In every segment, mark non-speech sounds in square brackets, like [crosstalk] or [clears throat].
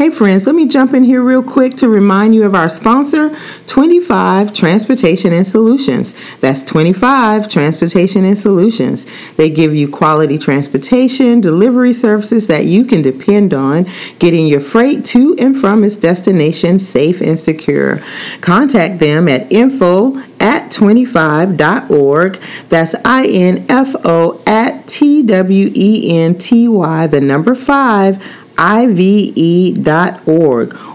Hey, friends, let me jump in here real quick to remind you of our sponsor, 25 Transportation and Solutions. That's 25 Transportation and Solutions. They give you quality transportation, delivery services that you can depend on, getting your freight to and from its destination safe and secure. Contact them at info at 25.org. That's I N F O at T W E N T Y, the number five ive.org,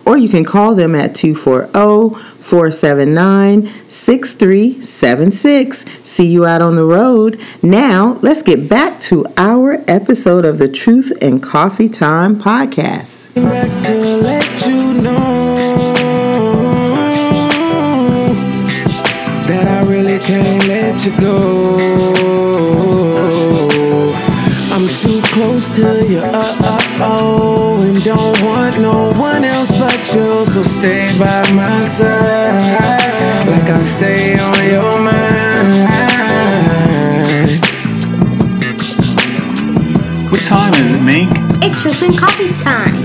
or you can call them at 240 479 6376. See you out on the road. Now, let's get back to our episode of the Truth and Coffee Time podcast. I'm too close to you. Uh, uh, oh, and don't want no one else but you. So stay by my side, like I stay on your mind. What time is it, Mink? It's truth and coffee time.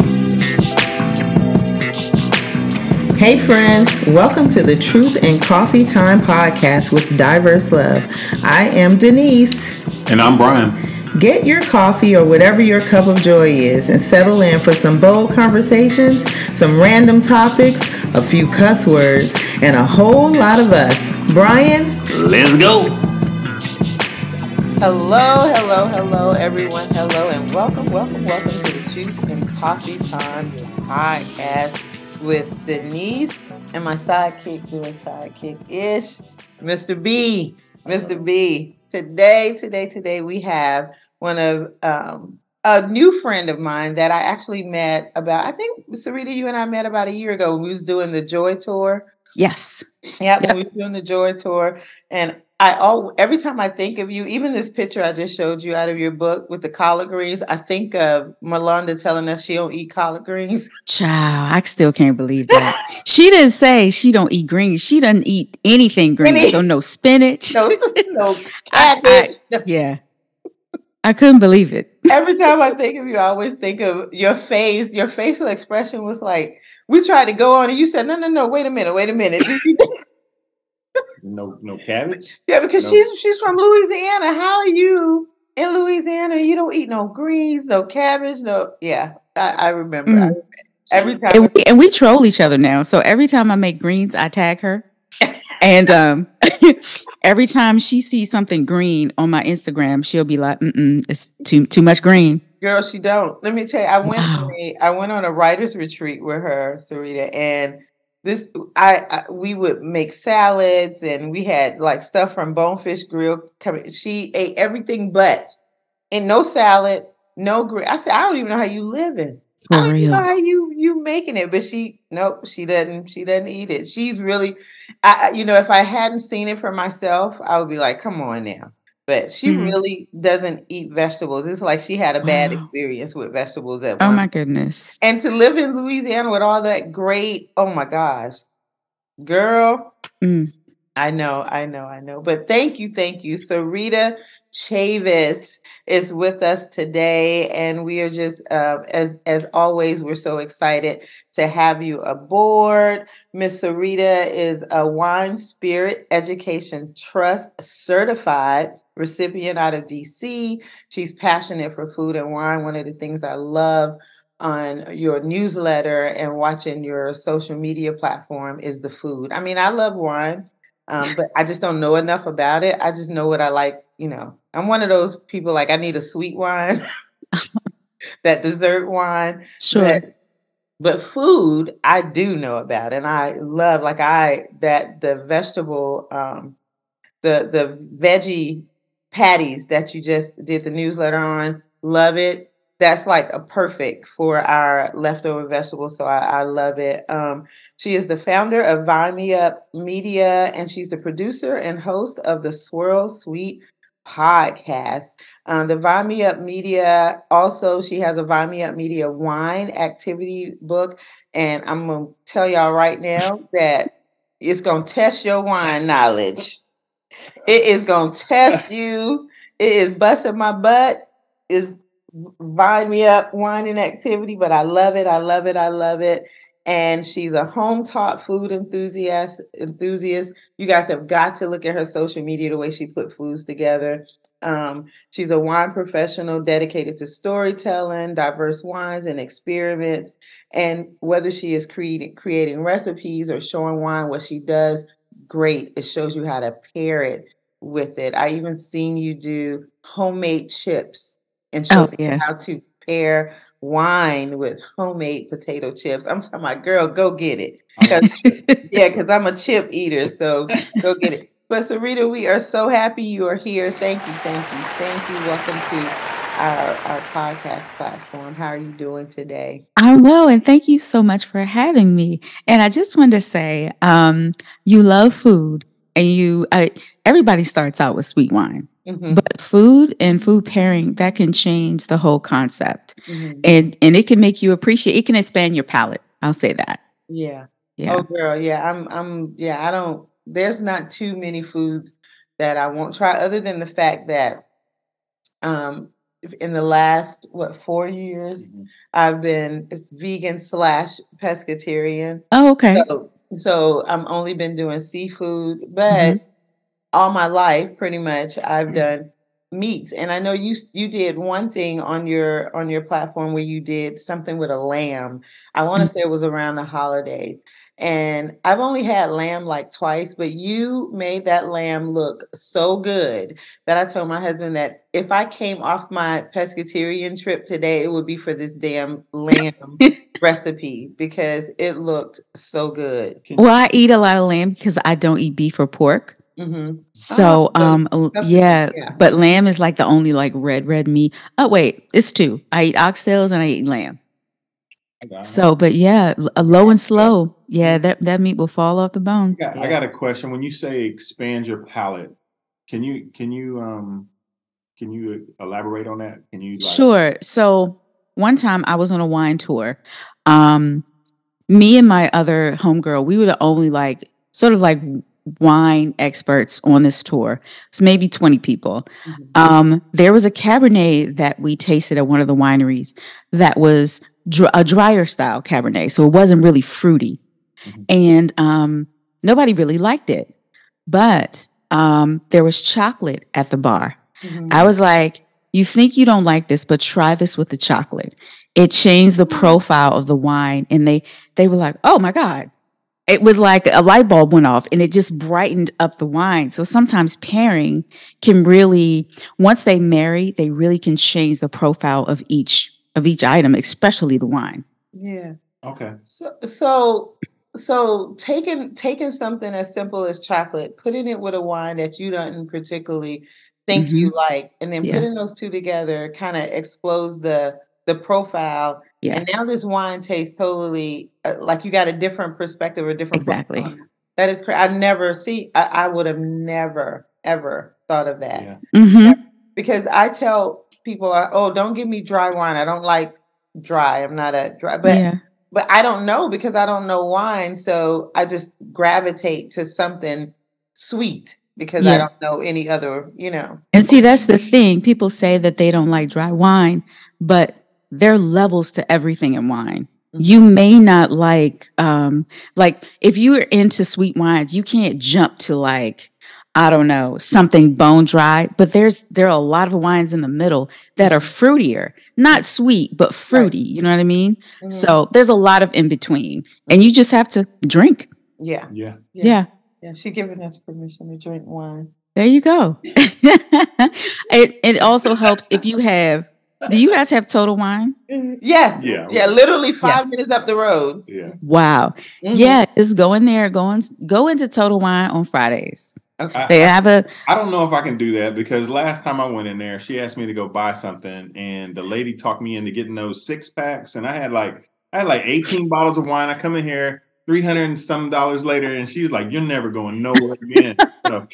Hey, friends, welcome to the Truth and Coffee Time podcast with Diverse Love. I am Denise. And I'm Brian. Get your coffee or whatever your cup of joy is and settle in for some bold conversations, some random topics, a few cuss words, and a whole lot of us. Brian, let's go. Hello, hello, hello, everyone. Hello, and welcome, welcome, welcome to the Truth and Coffee Time podcast with Denise and my sidekick doing sidekick ish, Mr. B. Mr. B. Today, today, today, we have one of um, a new friend of mine that I actually met about, I think, Sarita, you and I met about a year ago when we was doing the Joy Tour. Yes. Yeah, yep. we were doing the Joy Tour. And I all every time I think of you, even this picture I just showed you out of your book with the collard greens, I think of Melanda telling us she don't eat collard greens. [laughs] Child, I still can't believe that. she didn't say she don't eat greens. She doesn't eat anything green. Any, so no spinach. [laughs] No, [laughs] no cabbage. I, I, yeah. I couldn't believe it. Every time I think of you, I always think of your face. Your facial expression was like, we tried to go on and you said, no, no, no, wait a minute, wait a minute. No no cabbage? Yeah, because no. she's she's from Louisiana. How are you in Louisiana? You don't eat no greens, no cabbage, no. Yeah, I, I remember. Mm. I remember. Every time, and we, and we troll each other now. So every time I make greens, I tag her, and um, [laughs] every time she sees something green on my Instagram, she'll be like, Mm-mm, "It's too too much green." Girl, she don't. Let me tell you, I went wow. a, I went on a writers retreat with her, Sarita, and this I, I, we would make salads and we had like stuff from Bonefish Grill coming. She ate everything but and no salad, no grill. I said, I don't even know how you living. For I don't real. know how you you making it, but she nope, she doesn't she doesn't eat it. She's really, I you know, if I hadn't seen it for myself, I would be like, come on now but she mm-hmm. really doesn't eat vegetables. It's like she had a bad wow. experience with vegetables at Oh my goodness. And to live in Louisiana with all that great, oh my gosh. Girl. Mm. I know, I know, I know. But thank you, thank you. Sarita Cheaves is with us today, and we are just uh, as as always, we're so excited to have you aboard. Miss Sarita is a Wine Spirit Education Trust certified recipient out of DC. She's passionate for food and wine. One of the things I love on your newsletter and watching your social media platform is the food. I mean, I love wine, um, [laughs] but I just don't know enough about it. I just know what I like. You know, I'm one of those people like I need a sweet wine, [laughs] that dessert wine. Sure. But, but food I do know about and I love like I that the vegetable um the the veggie patties that you just did the newsletter on. Love it. That's like a perfect for our leftover vegetables. So I, I love it. Um, she is the founder of Vine Me Up Media, and she's the producer and host of the Swirl Suite podcast. Um, the Vine Me Up Media, also, she has a Vine Me Up Media wine activity book. And I'm going to tell y'all right now that it's going to test your wine knowledge. It is gonna test you. It is busting my butt. Is Vine me up whining activity, but I love it. I love it. I love it. And she's a home taught food enthusiast. Enthusiast. You guys have got to look at her social media, the way she put foods together. Um, she's a wine professional dedicated to storytelling, diverse wines, and experiments. And whether she is creating creating recipes or showing wine, what she does, great. It shows you how to pair it with it. I even seen you do homemade chips and show Oh, yeah. how to pair wine with homemade potato chips. I'm talking about girl, go get it. Oh, 'Cause- yeah, [laughs] because I'm a chip eater, so go get it. But Sarita, we are so happy you are here. Thank you, thank you, thank you. Welcome to our our podcast platform. How are you doing today? I'm well, and thank you so much for having me. And I just wanted to say, um, you love food, and you uh, everybody starts out with sweet wine, Mhm, but food and food pairing that can change the whole concept, mhm. and and it can make you appreciate. It can expand your palate. I'll say that. Yeah. Yeah. Oh, girl, yeah. I'm, I'm, yeah. I don't. There's not too many foods that I won't try, other than the fact that, um, in the last what four years, Mhm. I've been vegan slash pescatarian. Oh, okay. So, so I'm only been doing seafood, but Mm-hmm. all my life, pretty much, I've done meats. And I know you you did one thing on your on your platform where you did something with a lamb. I want to Mm. say it was around the holidays. And I've only had lamb like twice, but you made that lamb look so good that I told my husband that if I came off my pescatarian trip today, it would be for this damn lamb [laughs] recipe because it looked so good. Well, I eat a lot of lamb because I don't eat beef or pork. hmm So, so um, yeah, yeah. but lamb is like the only like red, red meat. Oh, wait, it's two. I eat oxtails and I eat lamb. Okay. So, but yeah, l- uh, low and slow. Yeah, that that meat will fall off the bone. I got, I got a question. When you say expand your palate, can you can you um can you elaborate on that? Can you like, Sure. So one time I was on a wine tour. Um, me and my other homegirl, we were the only like sort of like wine experts on this tour. It's maybe 20 people. Mhm. Um, there was a Cabernet that we tasted at one of the wineries that was dr- a drier style Cabernet. So it wasn't really fruity. Mhm. And um, nobody really liked it. But um, there was chocolate at the bar. Mhm. I was like, you think you don't like this, but try this with the chocolate. It changed the profile of the wine. And they they were like, oh my God. It was like a light bulb went off and it just brightened up the wine. So sometimes pairing can really, once they marry, they really can change the profile of each of each item, especially the wine. Yeah. Okay. So so so taking taking something as simple as chocolate, putting it with a wine that you don't particularly think you like, and then Yeah. putting those two together kind of explodes the the profile. Yeah. And now this wine tastes totally uh, like you got a different perspective or different Exactly. profile. That is crazy. I never see. I, I would have never ever thought of that Yeah. hmm because I tell people, uh, "Oh, don't give me dry wine. I don't like dry. I'm not a dry." But yeah. But I don't know because I don't know wine, so I just gravitate to something sweet because I don't know any other. You know. And see, that's the thing. People say that they don't like dry wine, but there are levels to everything in wine. You may not like, um, like if you are into sweet wines, you can't jump to like, I don't know, something bone dry. But there's there are a lot of wines in the middle that are fruitier, not sweet, but fruity. You know what I mean? Mhm. So there's a lot of in between, and you just have to drink. yeah, Yeah. yeah, yeah. yeah. She giving us permission to drink wine. There you go. [laughs] it it also helps if you have. Do you guys have Total Wine? Yes. Yeah. Yeah. Literally five minutes up the road. Yeah. Wow. Mhm. Yeah, just go in there. Go in, go into Total Wine on Fridays. Okay. They have a I don't know if I can do that because last time I went in there, she asked me to go buy something, and the lady talked me into getting those six packs, and I had like I had like 18 bottles of wine. I come in here, 300 and some dollars later, and she's like, "You're never going nowhere again." [laughs] so,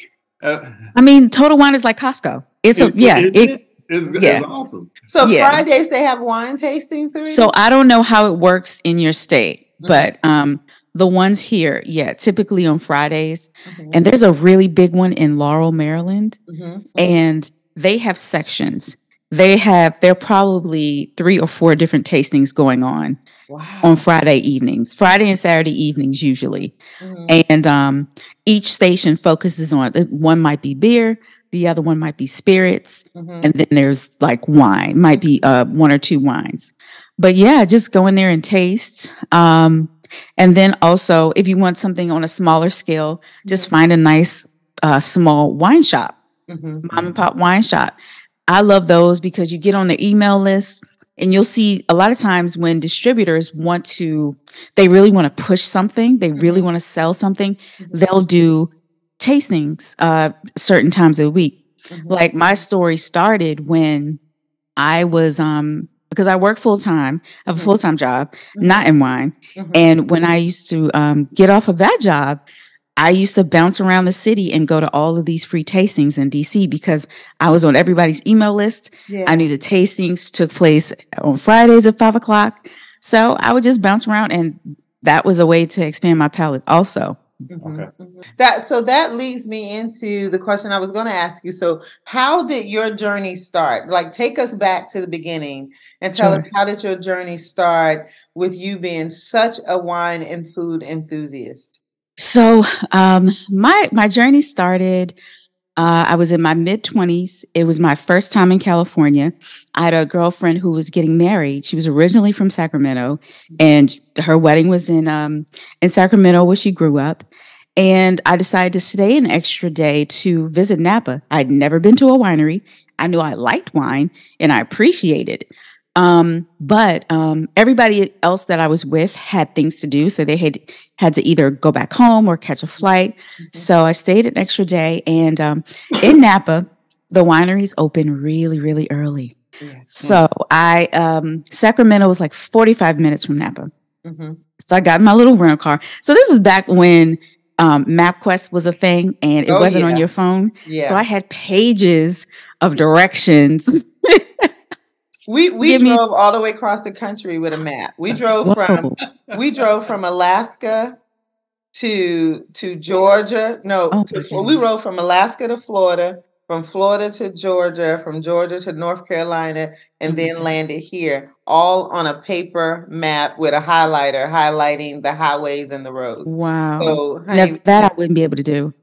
uh, I mean, Total Wine is like Costco. It's a it- yeah. it- It, it's, it's yeah. awesome. So Yeah. Fridays they have wine tastings. Serena? so I don't know how it works in your state, Mhm. but um the ones here, yeah, typically on Fridays. Mhm, And there's a really big one in Laurel, Maryland, mhm, and they have sections. they have there are probably three or four different tastings going on wow. on Friday evenings, Friday and Saturday evenings usually. Mm-hmm. And um, each station focuses on one might be beer, the other one might be spirits, mm-hmm. and then there's like wine, might be uh, one or two wines. But yeah, just go in there and taste. Um, and then also, if you want something on a smaller scale, just mm-hmm. find a nice uh, small wine shop, mm-hmm. mom and pop wine shop. I love those because you get on the email list and you'll see a lot of times when distributors want to, they really want to push something, they really mm-hmm. want to sell something, mm-hmm. they'll do tastings uh, certain times of the week. Mm-hmm. Like my story started when I was um because I work full time, I have a mm-hmm. full time job, mm-hmm. not in wine. Mm-hmm. And when I used to um, get off of that job, I used to bounce around the city and go to all of these free tastings in DC because I was on everybody's email list. Yeah. I knew the tastings took place on Fridays at five o'clock. So I would just bounce around, and that was a way to expand my palate also. Mm-hmm. Okay. Mm-hmm. That so that leads me into the question I was going to ask you. So, how did your journey start? Like, take us back to the beginning and tell sure. us how did your journey start with you being such a wine and food enthusiast? So, um, my my journey started. Uh, I was in my mid twenties. It was my first time in California. I had a girlfriend who was getting married. She was originally from Sacramento, and her wedding was in um, in Sacramento, where she grew up. And I decided to stay an extra day to visit Napa. I'd never been to a winery. I knew I liked wine and I appreciated um, but um, everybody else that I was with had things to do, so they had had to either go back home or catch a flight. Mm-hmm. So I stayed an extra day, and um, in [laughs] Napa, the wineries open really, really early. Yeah. So I um, Sacramento was like forty five minutes from Napa. Mm-hmm. So I got my little rental car. So this is back when um, MapQuest was a thing and it oh, wasn't yeah. on your phone. Yeah. So I had pages of directions [laughs] We we Give drove me- all the way across the country with a map. We drove from we drove from Alaska to to Georgia. No, oh, to, well, we rode from Alaska to Florida, from Florida to Georgia, from Georgia to North Carolina, and mm-hmm. then landed here, all on a paper map with a highlighter highlighting the highways and the roads. Wow. So honey, now, that I wouldn't be able to [laughs] do.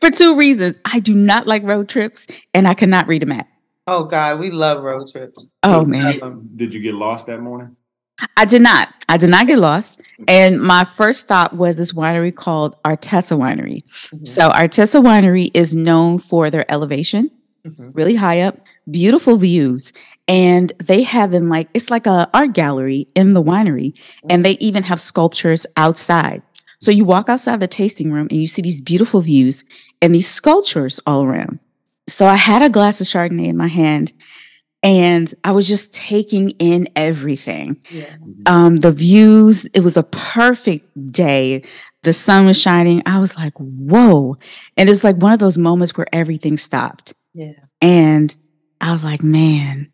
For two reasons. I do not like road trips and I cannot read a map. Oh God, we love road trips. Oh man. Did you get lost that morning? I did not. I did not get lost. And my first stop was this winery called Artesa Winery. Mm-hmm. So Artesa Winery is known for their elevation, mm-hmm. really high up, beautiful views. And they have in like it's like a art gallery in the winery. Mm-hmm. And they even have sculptures outside. So you walk outside the tasting room and you see these beautiful views and these sculptures all around. So I had a glass of Chardonnay in my hand and I was just taking in everything. Yeah. Um, the views, it was a perfect day. The sun was shining. I was like, whoa. And it was like one of those moments where everything stopped. Yeah. And I was like, man,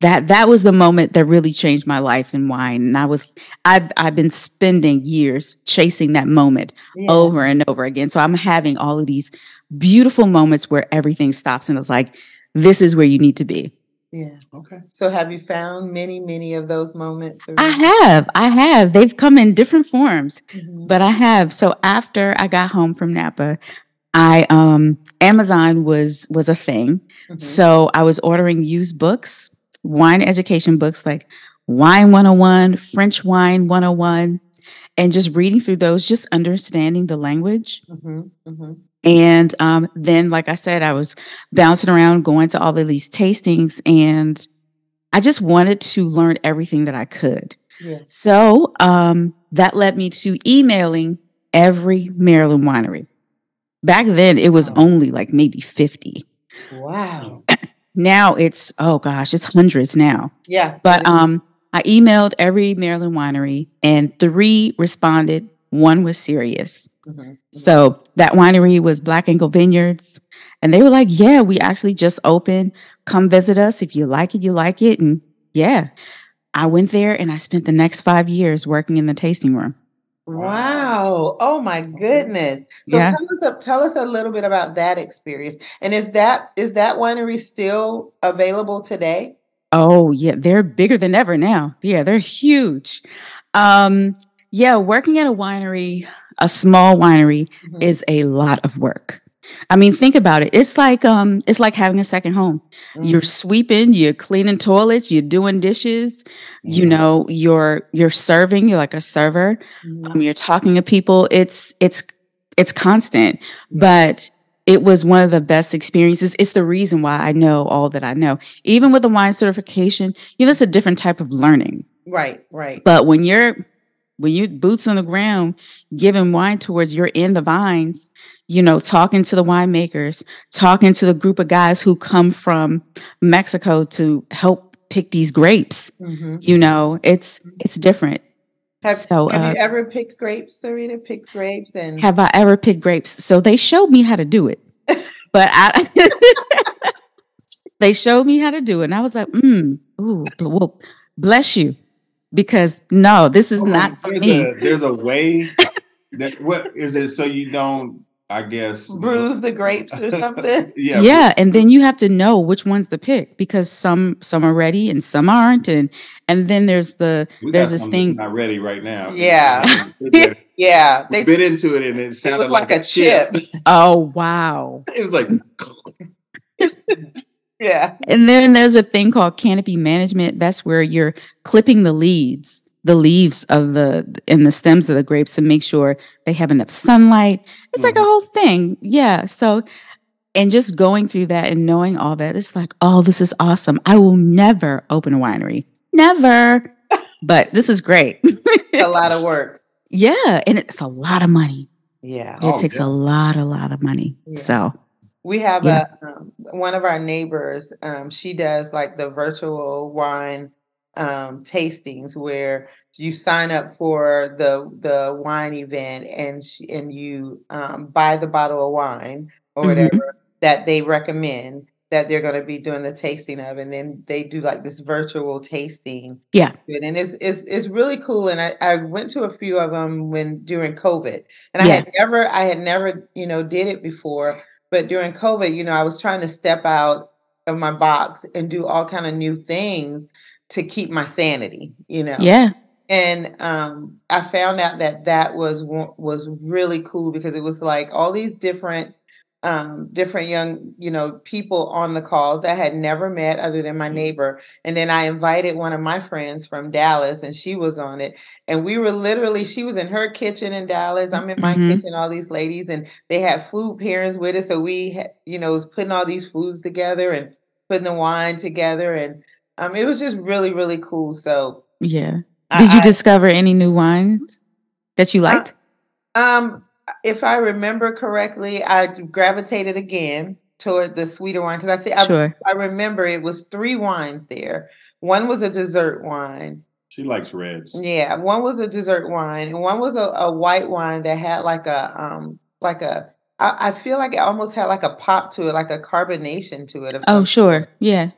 that that was the moment that really changed my life in wine. And I was I've I've been spending years chasing that moment yeah. over and over again. So I'm having all of these beautiful moments where everything stops and it's like, this is where you need to be. Yeah. Okay. So have you found many, many of those moments? I have. I have. They've come in different forms, mm-hmm. but I have. So after I got home from Napa, I um Amazon was was a thing. Mm-hmm. So I was ordering used books, wine education books like Wine 101, French Wine 101, and just reading through those, just understanding the language. Mm-hmm. And um, then, like I said, I was bouncing around, going to all of these tastings, and I just wanted to learn everything that I could. Yeah. So um, that led me to emailing every Maryland winery. Back then, it was only like maybe 50. Wow. [clears throat] now it's, oh gosh, it's hundreds now. Yeah. But um, I emailed every Maryland winery, and three responded. One was serious. Mm-hmm. mm-hmm. So that winery was Black Ankle Vineyards. And they were like, Yeah, we actually just opened. Come visit us. If you like it, you like it. And yeah, I went there and I spent the next five years working in the tasting room. Wow. Oh my goodness. So Yeah. tell us a, tell us a little bit about that experience. And is that is that winery still available today? Oh, yeah, they're bigger than ever now. Yeah, they're huge. Um, yeah, working at a winery, a small winery Mhm. is a lot of work. I mean, think about it. It's like um it's like having a second home. You're Mhm. sweeping, you're cleaning toilets, you're doing dishes, you Mhm. know, you're you're serving, you're like a server. Mhm. Um, you're talking to people. It's it's it's constant, but it was one of the best experiences. It's the reason why I know all that I know. Even with the wine certification, you know, it's a different type of learning. Right, right. But when you're when you boots on the ground giving wine towards you're in the vines, you know, talking to the winemakers, talking to the group of guys who come from Mexico to help pick these grapes. Mhm. You know, it's it's different. Have, So, have uh, you ever picked grapes, Sarita? Picked grapes and Have I ever picked grapes? So they showed me how to do it, [laughs] but I [laughs] they showed me how to do it, and I was like, mm, ooh, well, bless you, because no, this is Hold on, not for there's me. A, there's a way [laughs] that what is it so you don't, I guess, bruise the grapes or something. [laughs] yeah, yeah, and then you have to know which ones to pick because some some are ready and some aren't, and and then there's the we there's this thing. not ready right now. Yeah. [laughs] we Yeah, they bit into it and it it sounded was like a chip. Oh wow! It was like Yeah. And then there's a thing called canopy management. That's where you're clipping the leaves, the leaves of the and the stems of the grapes to make sure they have enough sunlight. It's like a Mhm. whole thing. Yeah. So and just going through that and knowing all that, it's like, oh, this is awesome. I will never open a winery. Never. [laughs] but this is great. A lot of work. [laughs] yeah. And it's a lot of money. Yeah. It Oh, takes yeah. a lot, a lot of money. Yeah. So We have Yeah. a um, one of our neighbors. Um, she does like the virtual wine um, tastings where you sign up for the the wine event and she, and you um, buy the bottle of wine or Mhm. whatever that they recommend that they're going to be doing the tasting of, and then they do like this virtual tasting. Yeah. and it's it's it's really cool. And I I went to a few of them when during COVID, and I had never I had never you know did it before but during covid you know i was trying to step out of my box and do all kind of new things to keep my sanity you know yeah. and um i found out that that was one- was really cool because it was like all these different um different young you know people on the call that I had never met other than my neighbor. And then i invited one of my friends from dallas and she was on it. And we were literally she was in her kitchen in dallas. I'm in my Mhm. kitchen all these ladies and they had food pairings with us so we you know was putting all these foods together and putting the wine together. And um it was just really really cool. So Yeah. I- Did you I- discover any new wines that you liked? Um, if I remember correctly, I gravitated again toward the sweeter wine because I think I, sure. I remember it was three wines there. One was a dessert wine. she likes reds. Yeah, one was a dessert wine, and one was a, a white wine that had like a um like a I, I feel like it almost had like a pop to it, like a carbonation to it. Of Oh, sure. Yeah.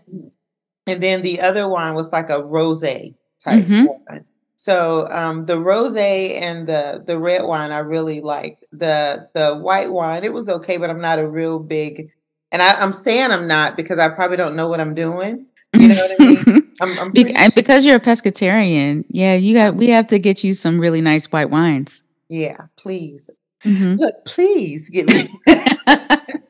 And then the other wine was like a rosé type Mhm. wine. So um, the rosé and the the red wine I really like. The the white wine it was okay, but I'm not a real big. And I, I'm saying I'm not because I probably don't know what I'm doing. You know what I mean? [laughs] I'm, I'm Be- and because you're a pescatarian, yeah, you got we have to get you some really nice white wines. yeah. Please, Mhm. Look, please get me. [laughs]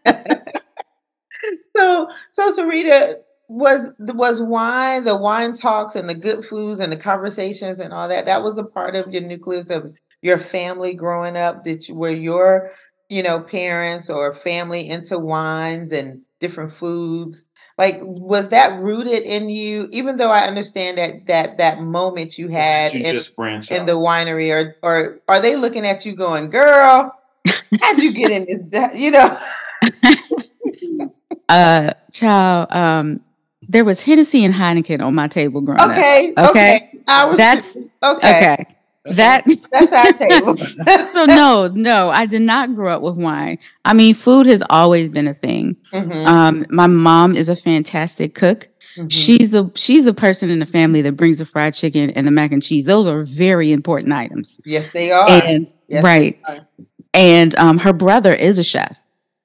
[laughs] so so Sarita was was wine the wine talks and the good foods and the conversations and all that that was a part of your nucleus of your family growing up that you, were your you know parents or family into wines and different foods. Like was that rooted in you? Even though i understand that that that moment you had you in, just in the winery or or are they looking at you going girl how'd you get in this [laughs] you know? [laughs] Uh child, um, there was Hennessy and Heineken on my table growing up. okay Okay. okay i was That's okay Okay. That that's our table [laughs] [laughs] so no, no, I did not grow up with wine. I mean, food has always been a thing. Mhm. Um, my mom is a fantastic cook. Mm-hmm. She's the she's the person in the family that brings the fried chicken and the mac and cheese. Those are very important items. Yes, they are. And yes, right. Are. And um, her brother is a chef.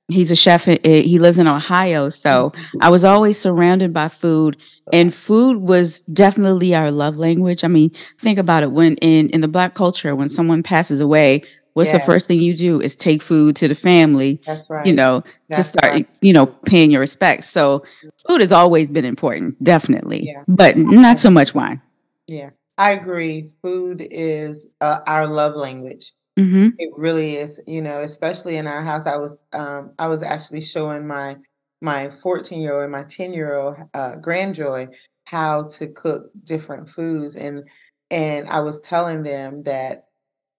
He's a chef. He lives in Ohio. So mm-hmm. I was always surrounded by food, and food was definitely our love language. I mean, think about it. When in in the Black culture, when someone passes away, what's the first thing you do is take food to the family. That's right. You know, That's to start, right. you know, paying your respects. So food has always been important, definitely, yeah. but not so much wine. Yeah, I agree. Food is uh, our love language. Mm-hmm. It really is, you know, especially in our house. I was um I was actually showing my my 14 year old and my 10 year old uh, grandjoy how to cook different foods and and I was telling them that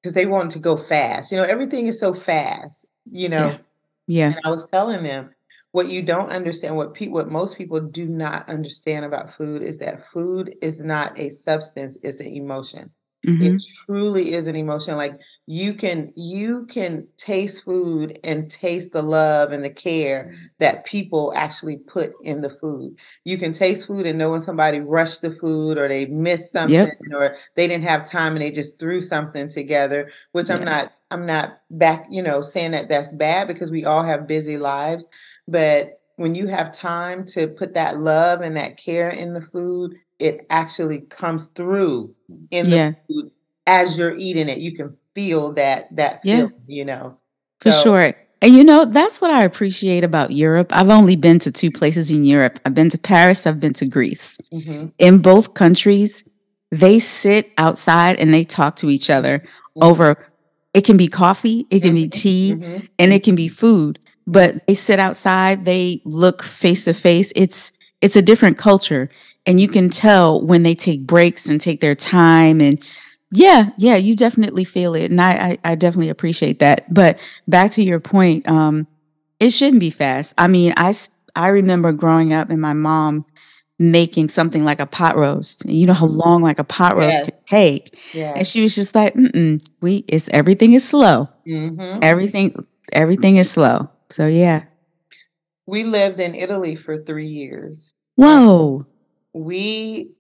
because they wanted to go fast. You know, everything is so fast, you know. Yeah. yeah. And I was telling them what you don't understand, what people what most people do not understand about food is that food is not a substance, it's an emotion. Mm-hmm. It truly is an emotion. Like you can you can taste food and taste the love and the care that people actually put in the food. You can taste food and know when somebody rushed the food or they missed something yep. or they didn't have time and they just threw something together, which yeah. I'm not I'm not back, you know, saying that that's bad because we all have busy lives, but when you have time to put that love and that care in the food, it actually comes through in the food as you're eating it. You can feel that that yeah. feeling, you know. For so, sure. And you know, that's what I appreciate about Europe. I've only been to two places in Europe. I've been to Paris, I've been to Greece. Mm-hmm. In both countries, they sit outside and they talk to each other mm-hmm. over it can be coffee, it can be mm-hmm. tea, mm-hmm. and it can be food. But they sit outside, they look face to face. It's it's a different culture and you can tell when they take breaks and take their time and yeah yeah you definitely feel it and i i, I definitely appreciate that but back to your point um it shouldn't be fast i mean i i remember growing up and my mom making something like a pot roast you know how long like a pot roast yes. can take yes. and she was just like Mm-mm, we it's everything is slow mm-hmm. everything everything is slow so yeah. We lived in italy for three years. Whoa. We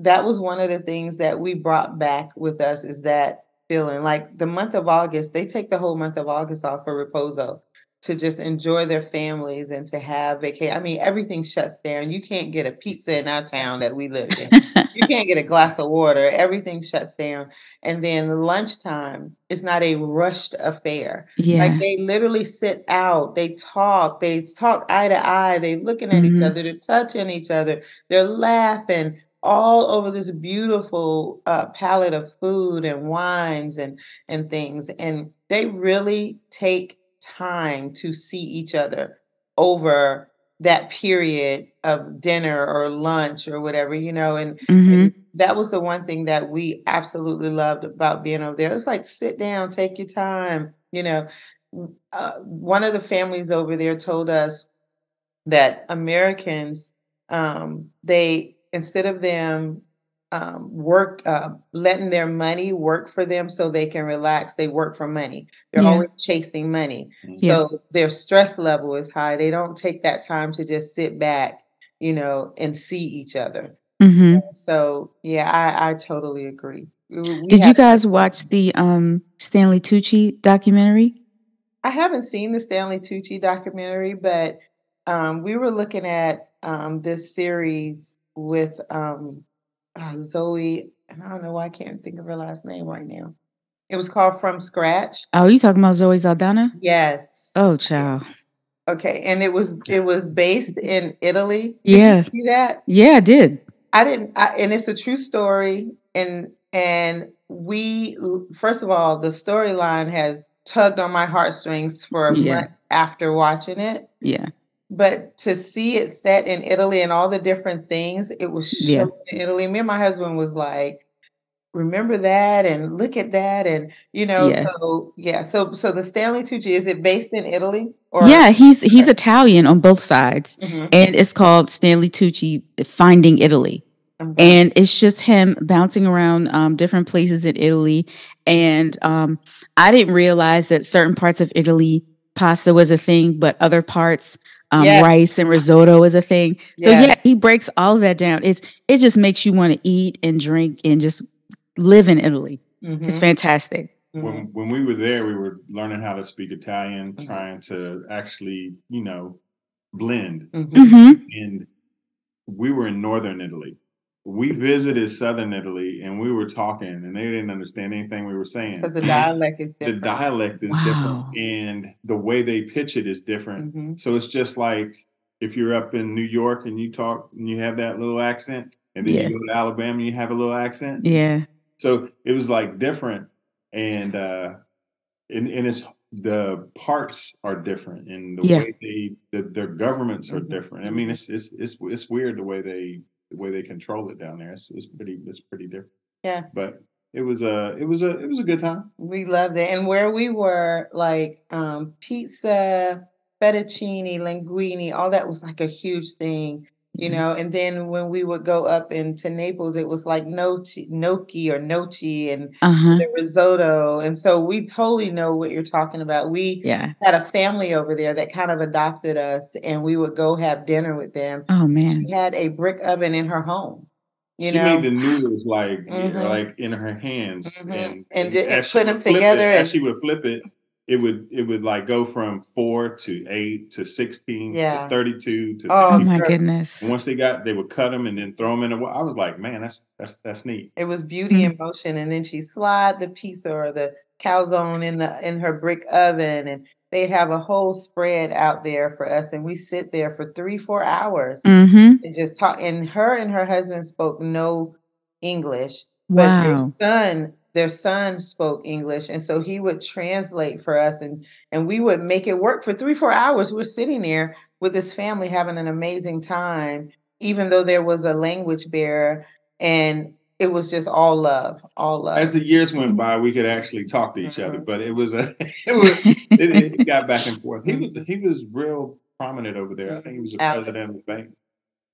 that was one of the things that we brought back with us is that feeling like the month of August, they take the whole month of August off for reposo to just enjoy their families and to have vacation. I mean, everything shuts down. You can't get a pizza in our town that we live in. [laughs] you can't get a glass of water. Everything shuts down. And then lunchtime is not a rushed affair. Yeah. Like they literally sit out, they talk, they talk eye to eye, they looking at mm-hmm. each other, they're touching each other, they're laughing all over this beautiful uh, palette of food and wines and and things and they really take time to see each other over that period of dinner or lunch or whatever, you know, and, mm-hmm. and, that was the one thing that we absolutely loved about being over there. It's like sit down, take your time, you know. Uh, one of the families over there told us that Americans, um, they instead of them um, work, uh, letting their money work for them so they can relax. They work for money. They're yeah. always chasing money. Mm-hmm. So yeah. their stress level is high. They don't take that time to just sit back, you know, and see each other. Mm-hmm. So yeah, I, I totally agree. We Did you guys watch the um, Stanley Tucci documentary? I haven't seen the Stanley Tucci documentary, but um, we were looking at um, this series with um, uh, Zoe, and I don't know why I can't think of her last name right now. It was called From Scratch. Oh, you talking about Zoe Saldana? Yes. Oh, child. Okay, and it was it was based in Italy. Did yeah. see that? Yeah, I did. I didn't, I, and it's a true story. And and we first of all, the storyline has tugged on my heartstrings for a yeah. month after watching it. Yeah but to see it set in Italy and all the different things, it was shown yeah. in Italy. Me and my husband was like, remember that and look at that and you know yeah. so yeah so so the stanley tucci is it based in italy or yeah he's he's italian on both sides mm-hmm. and it's called stanley tucci finding italy mm-hmm. and it's just him bouncing around um, different places in italy and um, i didn't realize that certain parts of italy pasta was a thing but other parts Um, Yes. Rice and risotto is a thing. So Yes. yeah, he breaks all of that down. It's it just makes you want to eat and drink and just live in Italy. Mhm, It's fantastic. when when we were there, we were learning how to speak Italian, Mhm. trying to actually, you know, blend. Mhm. hmm And we were in northern Italy. We visited southern Italy, and we were talking, and they didn't understand anything we were saying. Because the dialect is different. the dialect is Wow. different, and the way they pitch it is different. Mhm. So it's just like if you're up in New York and you talk and you have that little accent, and then Yeah. you go to Alabama and you have a little accent. Yeah. So it was like different, and uh, and and it's the parts are different, and the Yeah. way they the, their governments are Mhm. different. I mean, it's it's it's it's weird the way they the way they control it down there. It's it's pretty it's pretty different. Yeah. but it was a it was a it was a good time. We loved it. And where we were, like um, pizza, fettuccine, linguine, all that was like a huge thing, you Mhm. know. And then when we would go up into Naples, it was like noci, gnocchi or noci and Uh huh. the risotto. And so we totally know what you're talking about. We Yeah. had a family over there that kind of adopted us, and we would go have dinner with them. Oh man. She had a brick oven in her home, you she know. made the noodles like Mhm. like in her hands, Mhm. and And ju- and as she put would 'em flip it- together as and- she would flip it, it would it would like go from four to eight to sixteen Yeah. to thirty two to. Oh, Oh 60. my goodness. And once they got, they would cut them and then throw them in the. I was like, man, that's that's that's neat. It was beauty Mm. in motion, and then she slide the pizza or the calzone in the in her brick oven, and they'd have a whole spread out there for us, and we sit there for three four hours Mm-hmm. and just talk. And her and her husband spoke no English, but her son their son spoke English, and so he would translate for us, and and we would make it work for three four hours. We're sitting there with this family having an amazing time, even though there was a language barrier, and it was just all love, all love. As the years went by, we could actually talk to each other, mm-hmm. but it was a [laughs] it was [laughs] it, it got back and forth. He was mm-hmm. he was real prominent over there. I mm-hmm. think he was the Alex. president of the bank,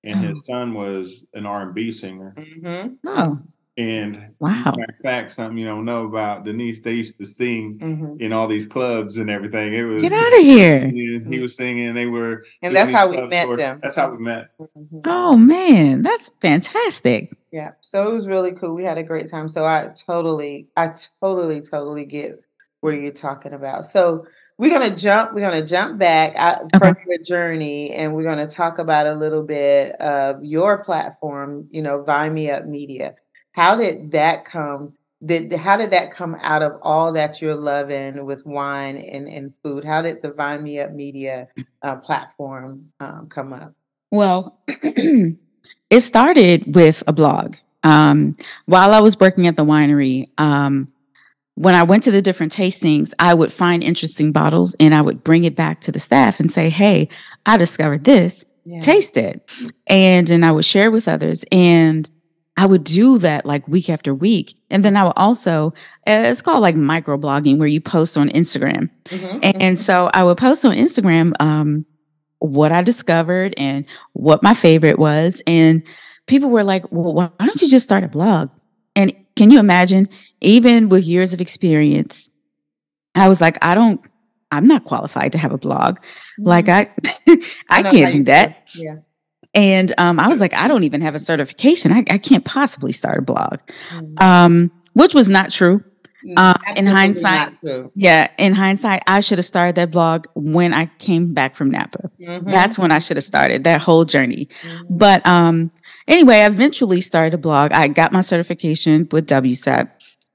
and his son was an R and B singer. hmm oh. And Wow. matter of fact, something you don't know about Denise, they used to sing hmm in all these clubs and everything. It was Get out of here. Yeah, he was singing. They were, And that's how we met tours. them. That's how we met. Mhm. Oh man, that's fantastic. Yeah. So it was really cool. We had a great time. So I totally, I totally, totally get where you're talking about. So we're gonna jump. We're gonna jump back out from your journey, and we're gonna talk about a little bit of your platform. You know, Vine Me Up Media. How did that come? Did how did that come out of all that you're loving with wine and, and food? How did the Vine Me Up Media uh, platform um, come up? Well, [clears throat] it started with a blog. Um, while I was working at the winery, um, when I went to the different tastings, I would find interesting bottles and I would bring it back to the staff and say, Hey, I discovered this, Yeah. taste it. And then I would share with others. And I would do that like week after week. And then I would also, uh, it's called like microblogging where you post on Instagram. Mhm, And so I would post on Instagram um, what I discovered and what my favorite was. And people were like, well, why don't you just start a blog? And can you imagine, even with years of experience, I was like, I don't, I'm not qualified to have a blog. Like [laughs] I, I how can't do that. Yeah. And um, I was like, I don't even have a certification. I, I can't possibly start a blog, Mhm. um, which was not true. Uh, in hindsight- Yeah, in hindsight, I should have started that blog when I came back from Napa. Mhm, That's when I should have started that whole journey. mhm. But um, anyway, I eventually started a blog. I got my certification with WSET,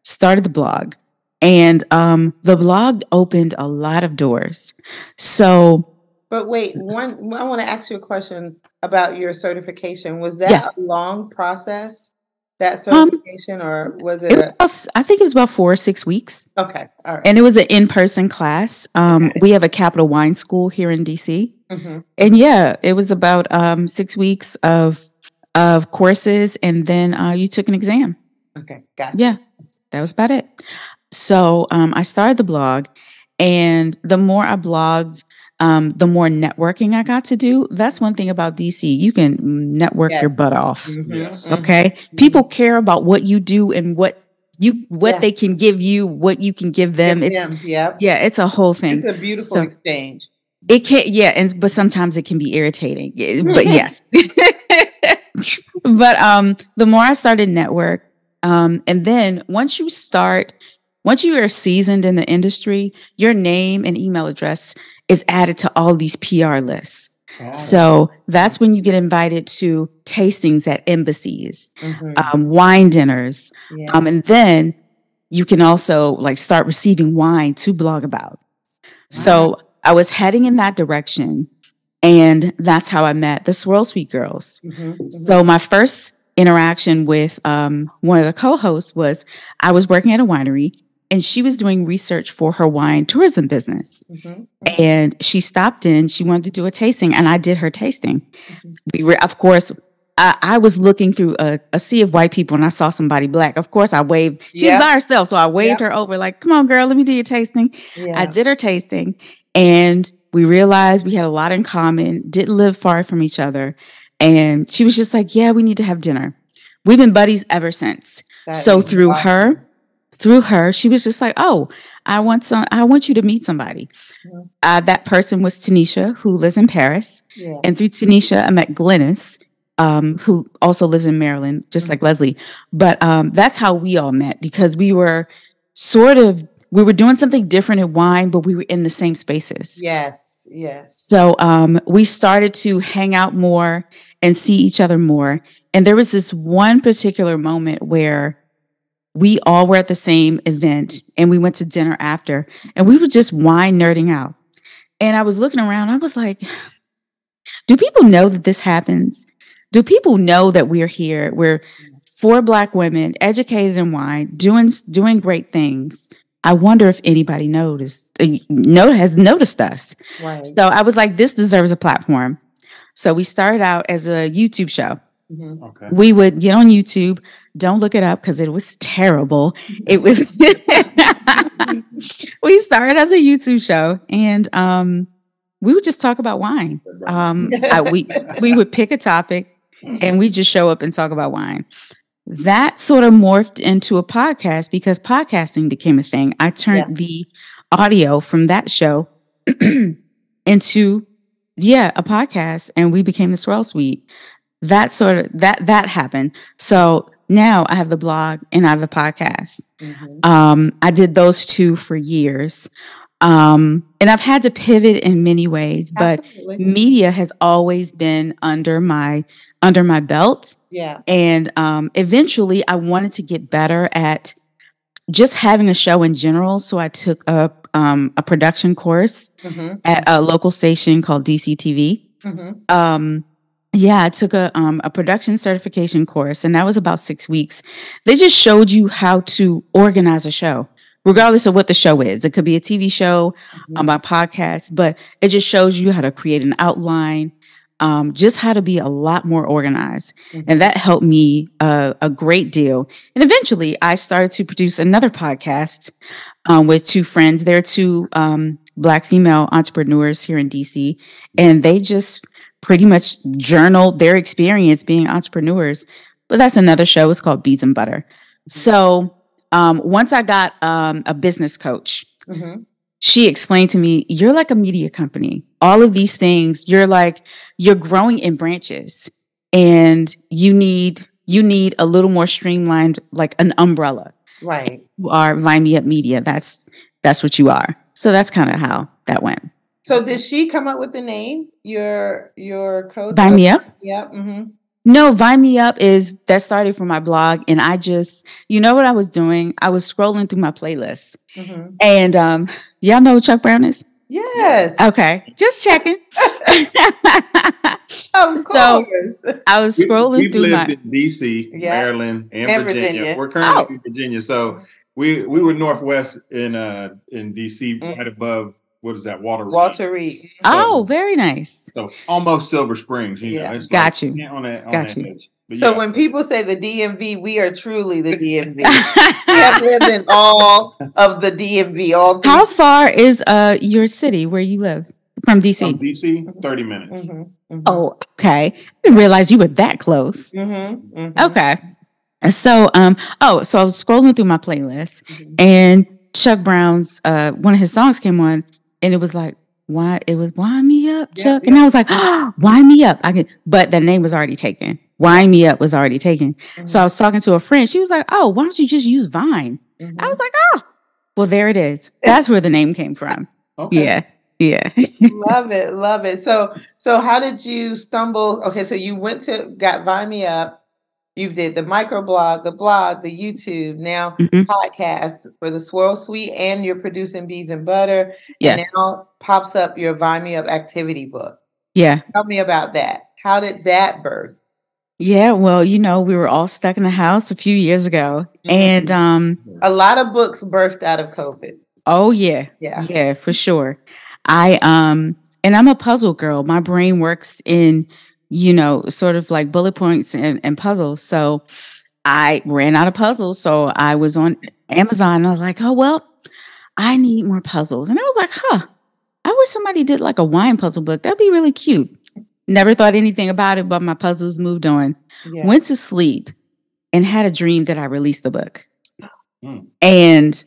started the blog, and um, the blog opened a lot of doors. So But wait, one I want to ask you a question about your certification. Was that Yeah. a long process? That Um, certification, or was it? it was A, I think it was about four or six weeks, okay, all right. and it was an in-person class. Um, Okay. We have a Capital Wine School here in DC. Mhm. and yeah, it was about um, six weeks of of courses, and then uh, you took an exam. Okay, gotcha. Yeah, that was about it. So um, I started the blog, and the more I blogged, um, the more networking I got to do. That's one thing about DC. You can network your butt off. Mhm, Yes. mhm. Okay, people care about what you do and what you what Yeah. they can give you, what you can give them. Give It's them, Yep. yeah, it's a whole thing. It's a beautiful So- exchange. It can, yeah, and but sometimes it can be irritating. But [laughs] yes, [laughs] but um, the more I started network, um, and then once you start, once you are seasoned in the industry, your name and email address is added to all these PR lists. So that's when you get invited to tastings at embassies, mm-hmm. um, wine dinners, yeah. um, and then you can also like start receiving wine to blog about. Wow. So I was heading in that direction, and that's how I met the Swirl Suite girls. Mm-hmm. Mm-hmm. So my first interaction with um, one of the co-hosts was I was working at a winery and she was doing research for her wine tourism business. Mm-hmm. And she stopped in, she wanted to do a tasting, and I did her tasting. Mm-hmm. We were, of course, I, I, was looking through a, a, sea of white people and I saw somebody black. Of course, I waved. She yep. was by herself, so I waved yep. her over, like, "Come on, girl, let me do your tasting." Yeah. I did her tasting, and we realized we had a lot in common. Didn't live far from each other, and she was just like, "Yeah, we need to have dinner." We've been buddies ever since. That so through awesome. her, through her, she was just like, "Oh, I want some. I want you to meet somebody." Mm-hmm. Uh, that person was Tanisha, who lives in Paris, yeah. and through Tanisha, I met Glynis, um, who also lives in Maryland, just mm-hmm. like Leslie. But um, that's how we all met because we were sort of we were doing something different in wine, but we were in the same spaces. Yes, yes. So um, we started to hang out more and see each other more. And there was this one particular moment where we all were at the same event and we went to dinner after and we were just wine nerding out. And I was looking around, I was like, do people know that this happens? Do people know that we're here? We're four black women, educated in wine, doing doing great things. I wonder if anybody noticed, uh, no, has noticed us. Right. So I was like, this deserves a platform. So we started out as a YouTube show. Mm-hmm. Okay. We would get on YouTube. Don't look it up because it was terrible. It was. [laughs] we started as a YouTube show, and um, we would just talk about wine. Um, I, we we would pick a topic, and we just show up and talk about wine. That sort of morphed into a podcast because podcasting became a thing. I turned yeah. the audio from that show [clears throat] into yeah a podcast, and we became the Swirl Suite that sort of that that happened. So now I have the blog and I have the podcast. Mm-hmm. Um, I did those two for years. Um, and I've had to pivot in many ways, but Absolutely. media has always been under my under my belt. Yeah. And um, eventually I wanted to get better at just having a show in general. So I took a um, a production course mm-hmm. at a local station called DCTV. Mm-hmm. Um, yeah, I took a um, a production certification course, and that was about six weeks. They just showed you how to organize a show, regardless of what the show is. It could be a TV show, mm-hmm. um, a podcast, but it just shows you how to create an outline, um, just how to be a lot more organized, mm-hmm. and that helped me uh, a great deal. And eventually, I started to produce another podcast um, with two friends. They're two um, black female entrepreneurs here in DC, and they just pretty much journal their experience being entrepreneurs. But that's another show. It's called Beads and Butter. So um, once I got um, a business coach, mm-hmm. she explained to me, You're like a media company. All of these things, you're like, you're growing in branches and you need you need a little more streamlined like an umbrella right you are Vine Me Up Media that's that's what you are so that's kind of how that went so did she come up with the name? Your your coach? Vine Me Up? Yeah. Mm-hmm. No, Vine Me Up is that started from my blog, and I just, you know what I was doing? I was scrolling through my playlist, mm-hmm. and um, y'all know who Chuck Brown is. Yes. Okay, just checking. [laughs] of [laughs] course. So I was scrolling we, through lived my in DC, yeah. Maryland, and, and Virginia. Virginia. We're currently oh. in Virginia, so we we were northwest in uh in DC, mm-hmm. right above what is that Walter Reed. Walter Reed. So, oh, very nice. So almost Silver Springs. You yeah. know, got like, you. On that, on got you. so yeah, when so. people say the DMV, we are truly the DMV. [laughs] we have lived in all of the DMV. All how far is uh your city where you live from DC? From DC, thirty minutes. Mm-hmm. Mm-hmm. Oh, okay. I didn't realize you were that close. Mm-hmm. Mm-hmm. Okay. So, um, oh, so I was scrolling through my playlist, mm-hmm. and Chuck Brown's uh one of his songs came on, and it was like, why it was wind me up, Chuck. And I was like, [gasps] oh, wind me up. I could, but the name was already taken. Wind me up was already taken. So I was talking to a friend. She was like, oh, why don't you just use Vine? Mhm. I was like, oh, well, there it is. That's where the name came from. Okay. Yeah. Yeah. love it, love it. So, so how did you stumble? Okay, so you went to got Vine Me Up. You did the microblog, the blog, the YouTube, now Mhm. podcast for the Swirl Suite, and you're producing Beads and Butter. Yeah. And now pops up your Vine Me Up activity book. Yeah. Tell me about that. How did that birth? Yeah. Well, you know, we were all stuck in the house a few years ago. Mhm. And um, A lot of books birthed out of COVID. oh yeah. Yeah. Yeah, for sure. I um and I'm a puzzle girl. My brain works in, you know, sort of like bullet points and, and puzzles. So I ran out of puzzles. So I was on Amazon and I was like, oh well, I need more puzzles. And I was like, huh, I wish somebody did like a wine puzzle book. That'd be really cute. Never thought anything about it, but my puzzles moved on. Yeah. Went to sleep and had a dream that I released the book. Hmm. And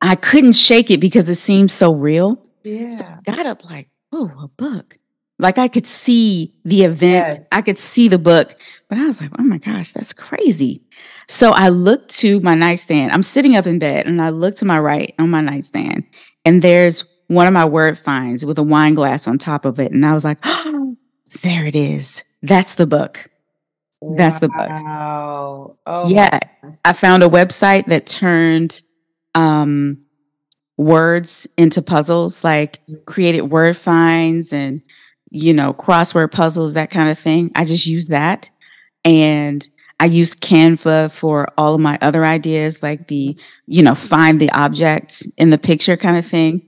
I couldn't shake it because it seemed so real. So yeah. I got up like, oh, a book. Like I could see the event, Yes. I could see the book, but I was like, oh my gosh, that's crazy. So I looked to my nightstand. I'm sitting up in bed and I look to my right on my nightstand, and there's one of my word finds with a wine glass on top of it. And I was like, oh, [gasps] there it is. That's the book. That's the book. Oh, yeah. I found a website that turned um, words into puzzles, like created word finds and, you know, crossword puzzles, that kind of thing. I just use that. And I use Canva for all of my other ideas, like the, you know, find the object in the picture kind of thing.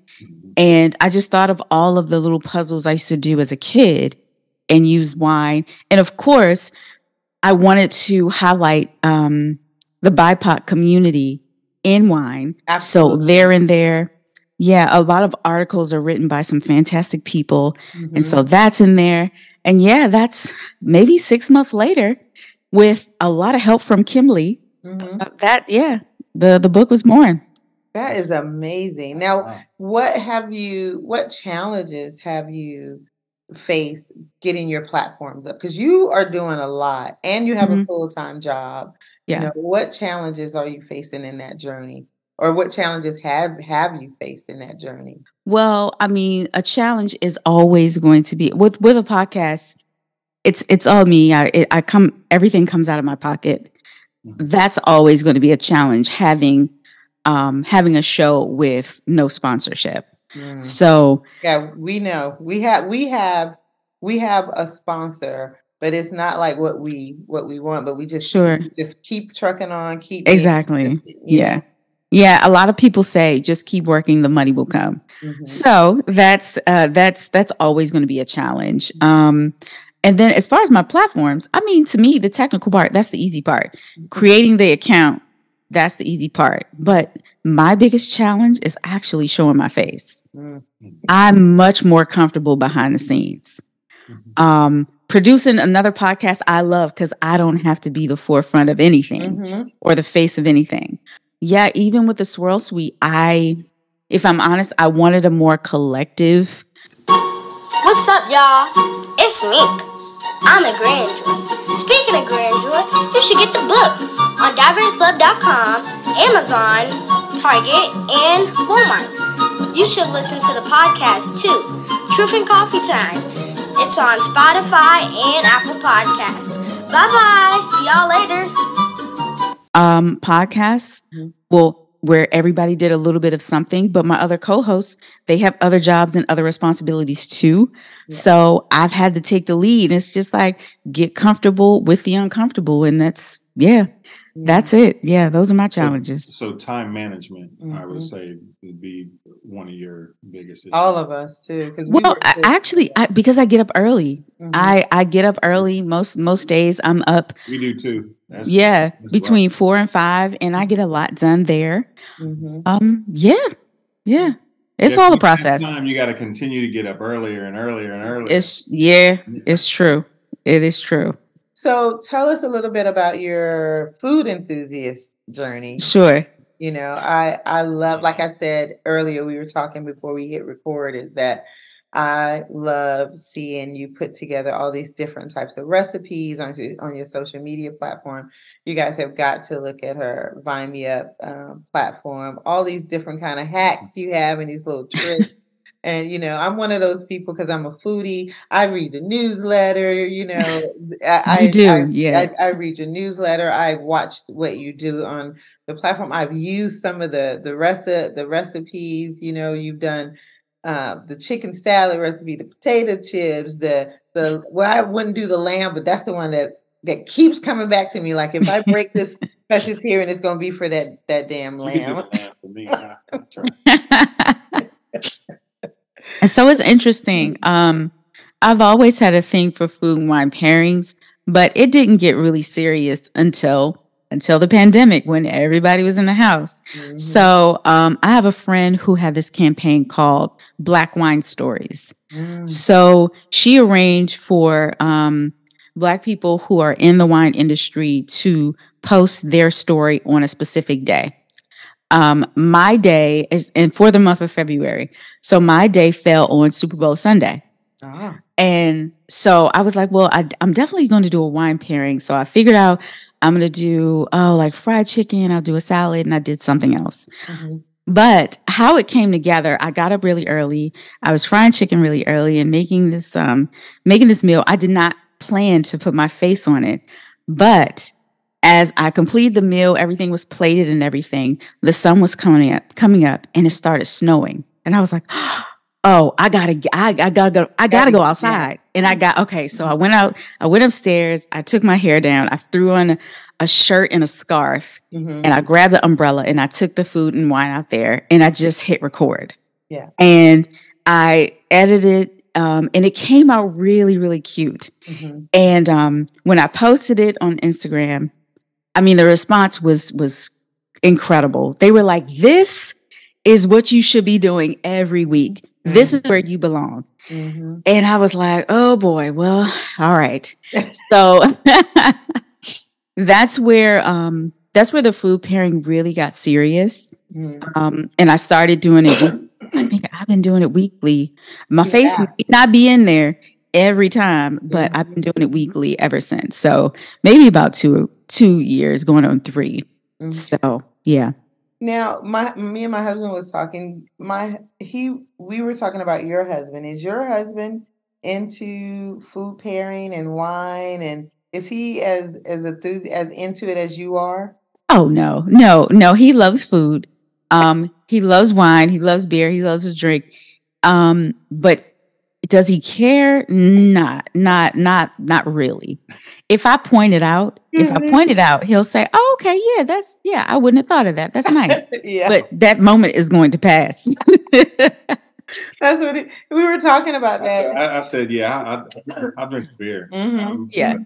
And I just thought of all of the little puzzles I used to do as a kid and use wine. And of course, I wanted to highlight um, the BIPOC community in wine. So Absolutely. there and there, yeah, a lot of articles are written by some fantastic people. And Mhm. so that's in there. And yeah, that's maybe six months later with a lot of help from Kimberly. Mhm. uh, That, yeah, the, the book was born. That is amazing. Now, what have you, what challenges have you faced getting your platforms up? Because you are doing a lot and you have a Mhm. full time job. Yeah. You know, what challenges are you facing in that journey? Or what challenges have have you faced in that journey? Well, I mean, a challenge is always going to be with with a podcast. It's it's all me. I it, I come everything comes out of my pocket. Mhm. That's always going to be a challenge having um having a show with no sponsorship. Mm. So, Yeah, we know. We have we have we have a sponsor, but it's not like what we what we want, but we just Sure. just keep trucking on, keep exactly. you Yeah. Yeah, a lot of people say just keep working, the money will come. Mhm. So that's uh, that's that's always going to be a challenge. Um, and then as far as my platforms, I mean, to me, the technical part that's the easy part. Creating the account, that's the easy part. But my biggest challenge is actually showing my face. Mm. I'm much more comfortable behind the scenes. Um, producing another podcast I love because I don't have to be the forefront of anything Mhm. or the face of anything. Yeah, even with the Swirl Suite, I, if I'm honest, I wanted a more collective. What's up, y'all? It's Mink. I'm a Grandjoy. Speaking of Grandjoy, you should get the book on diverselove.com, Amazon, Target, and Walmart. You should listen to the podcast too, Truth and Coffee Time. It's on Spotify and Apple Podcasts. Bye bye. See y'all later. Um podcasts Mhm. well where everybody did a little bit of something but my other co-hosts they have other jobs and other responsibilities too Yeah. so i've had to take the lead it's just like get comfortable with the uncomfortable and that's yeah that's it yeah those are my challenges So time management, I would Mhm. say, would be one of your biggest issues. All of us too. Because well I, actually I, because i get up early Mm-hmm. i i get up early most most days i'm up we do too. That's- yeah that's between four and five and i get a lot done there hmm um yeah yeah it's Yeah, all a if you have process Time you got to continue to get up earlier and earlier and earlier. It's yeah, it's true. It is true. So tell us a little bit about your food enthusiast journey. Sure. You know, I I love, like I said earlier, we were talking before we hit record, is that I love seeing you put together all these different types of recipes on your, on your social media platform. You guys have got to look at her Vine Me Up um, platform, all these different kind of hacks you have and these little [laughs] tricks. and you know, I'm one of those people because I'm a foodie. I read the newsletter. You know, I, you do. I, yeah, I, I read your newsletter. I watched what you do on the platform. I've used some of the the reci- the recipes. You know, you've done uh, the chicken salad recipe, the potato chips, the the well, I wouldn't do the lamb, but that's the one that that keeps coming back to me. Like if I break this [laughs] precious here, and it's gonna be for that that damn lamb. and [laughs] [laughs] so it's interesting. Um, I've always had a thing for food and wine pairings, but it didn't get really serious until until the pandemic when everybody was in the house. Mm-hmm. So um, I have a friend who had this campaign called Black Wine Stories. Mm. So she arranged for um, Black people who are in the wine industry to post their story on a specific day. Um, my day is, and for the month of February, so my day fell on Super Bowl Sunday. Ah. And so I was like, well, I, I'm definitely going to do a wine pairing. So I figured out I'm going to do, oh, like fried chicken, I'll do a salad, and I did something else. Mm-hmm. But how it came together, I got up really early. I was frying chicken really early and making this um making this meal. I did not plan to put my face on it, but as I completed the meal, everything was plated and everything. The sun was coming up, coming up, and it started snowing. And I was like, [gasps] "Oh, I gotta, I, I gotta go, I gotta go outside." And I got okay. So I went out, I went upstairs, I took my hair down, I threw on a shirt and a scarf mm-hmm. and I grabbed the umbrella and I took the food and wine out there and I just hit record. Yeah. And I edited um, and it came out really, really cute. Mm-hmm. And um, when I posted it on Instagram, I mean the response was was incredible. They were like, "This is what you should be doing every week. Mm-hmm. This is where you belong." Mm-hmm. And I was like, "Oh boy, well, all right." [laughs] so [laughs] that's where um that's where the food pairing really got serious. Mm. Um, and I started doing it. I think I've been doing it weekly. My yeah. face may not be in there every time, but mm-hmm. I've been doing it weekly ever since. So maybe about two two years, going on 3 mm-hmm. So yeah. Now, my me and my husband was talking. My he we were talking about your husband. Is your husband into food pairing and wine and is he as as enthusi- as into it as you are? Oh no, no, no. He loves food. Um, he loves wine. He loves beer. He loves to drink. Um, but does he care? Not, not, not, not really. If I point it out, mm-hmm. if I mm-hmm. point it out, he'll say, "Oh, okay, yeah, that's yeah. I wouldn't have thought of that. That's nice." [laughs] yeah. But that moment is going to pass. [laughs] That's what he, we were talking about. That I, I said, yeah, I, I, I drink beer. Mm-hmm. Um, yeah,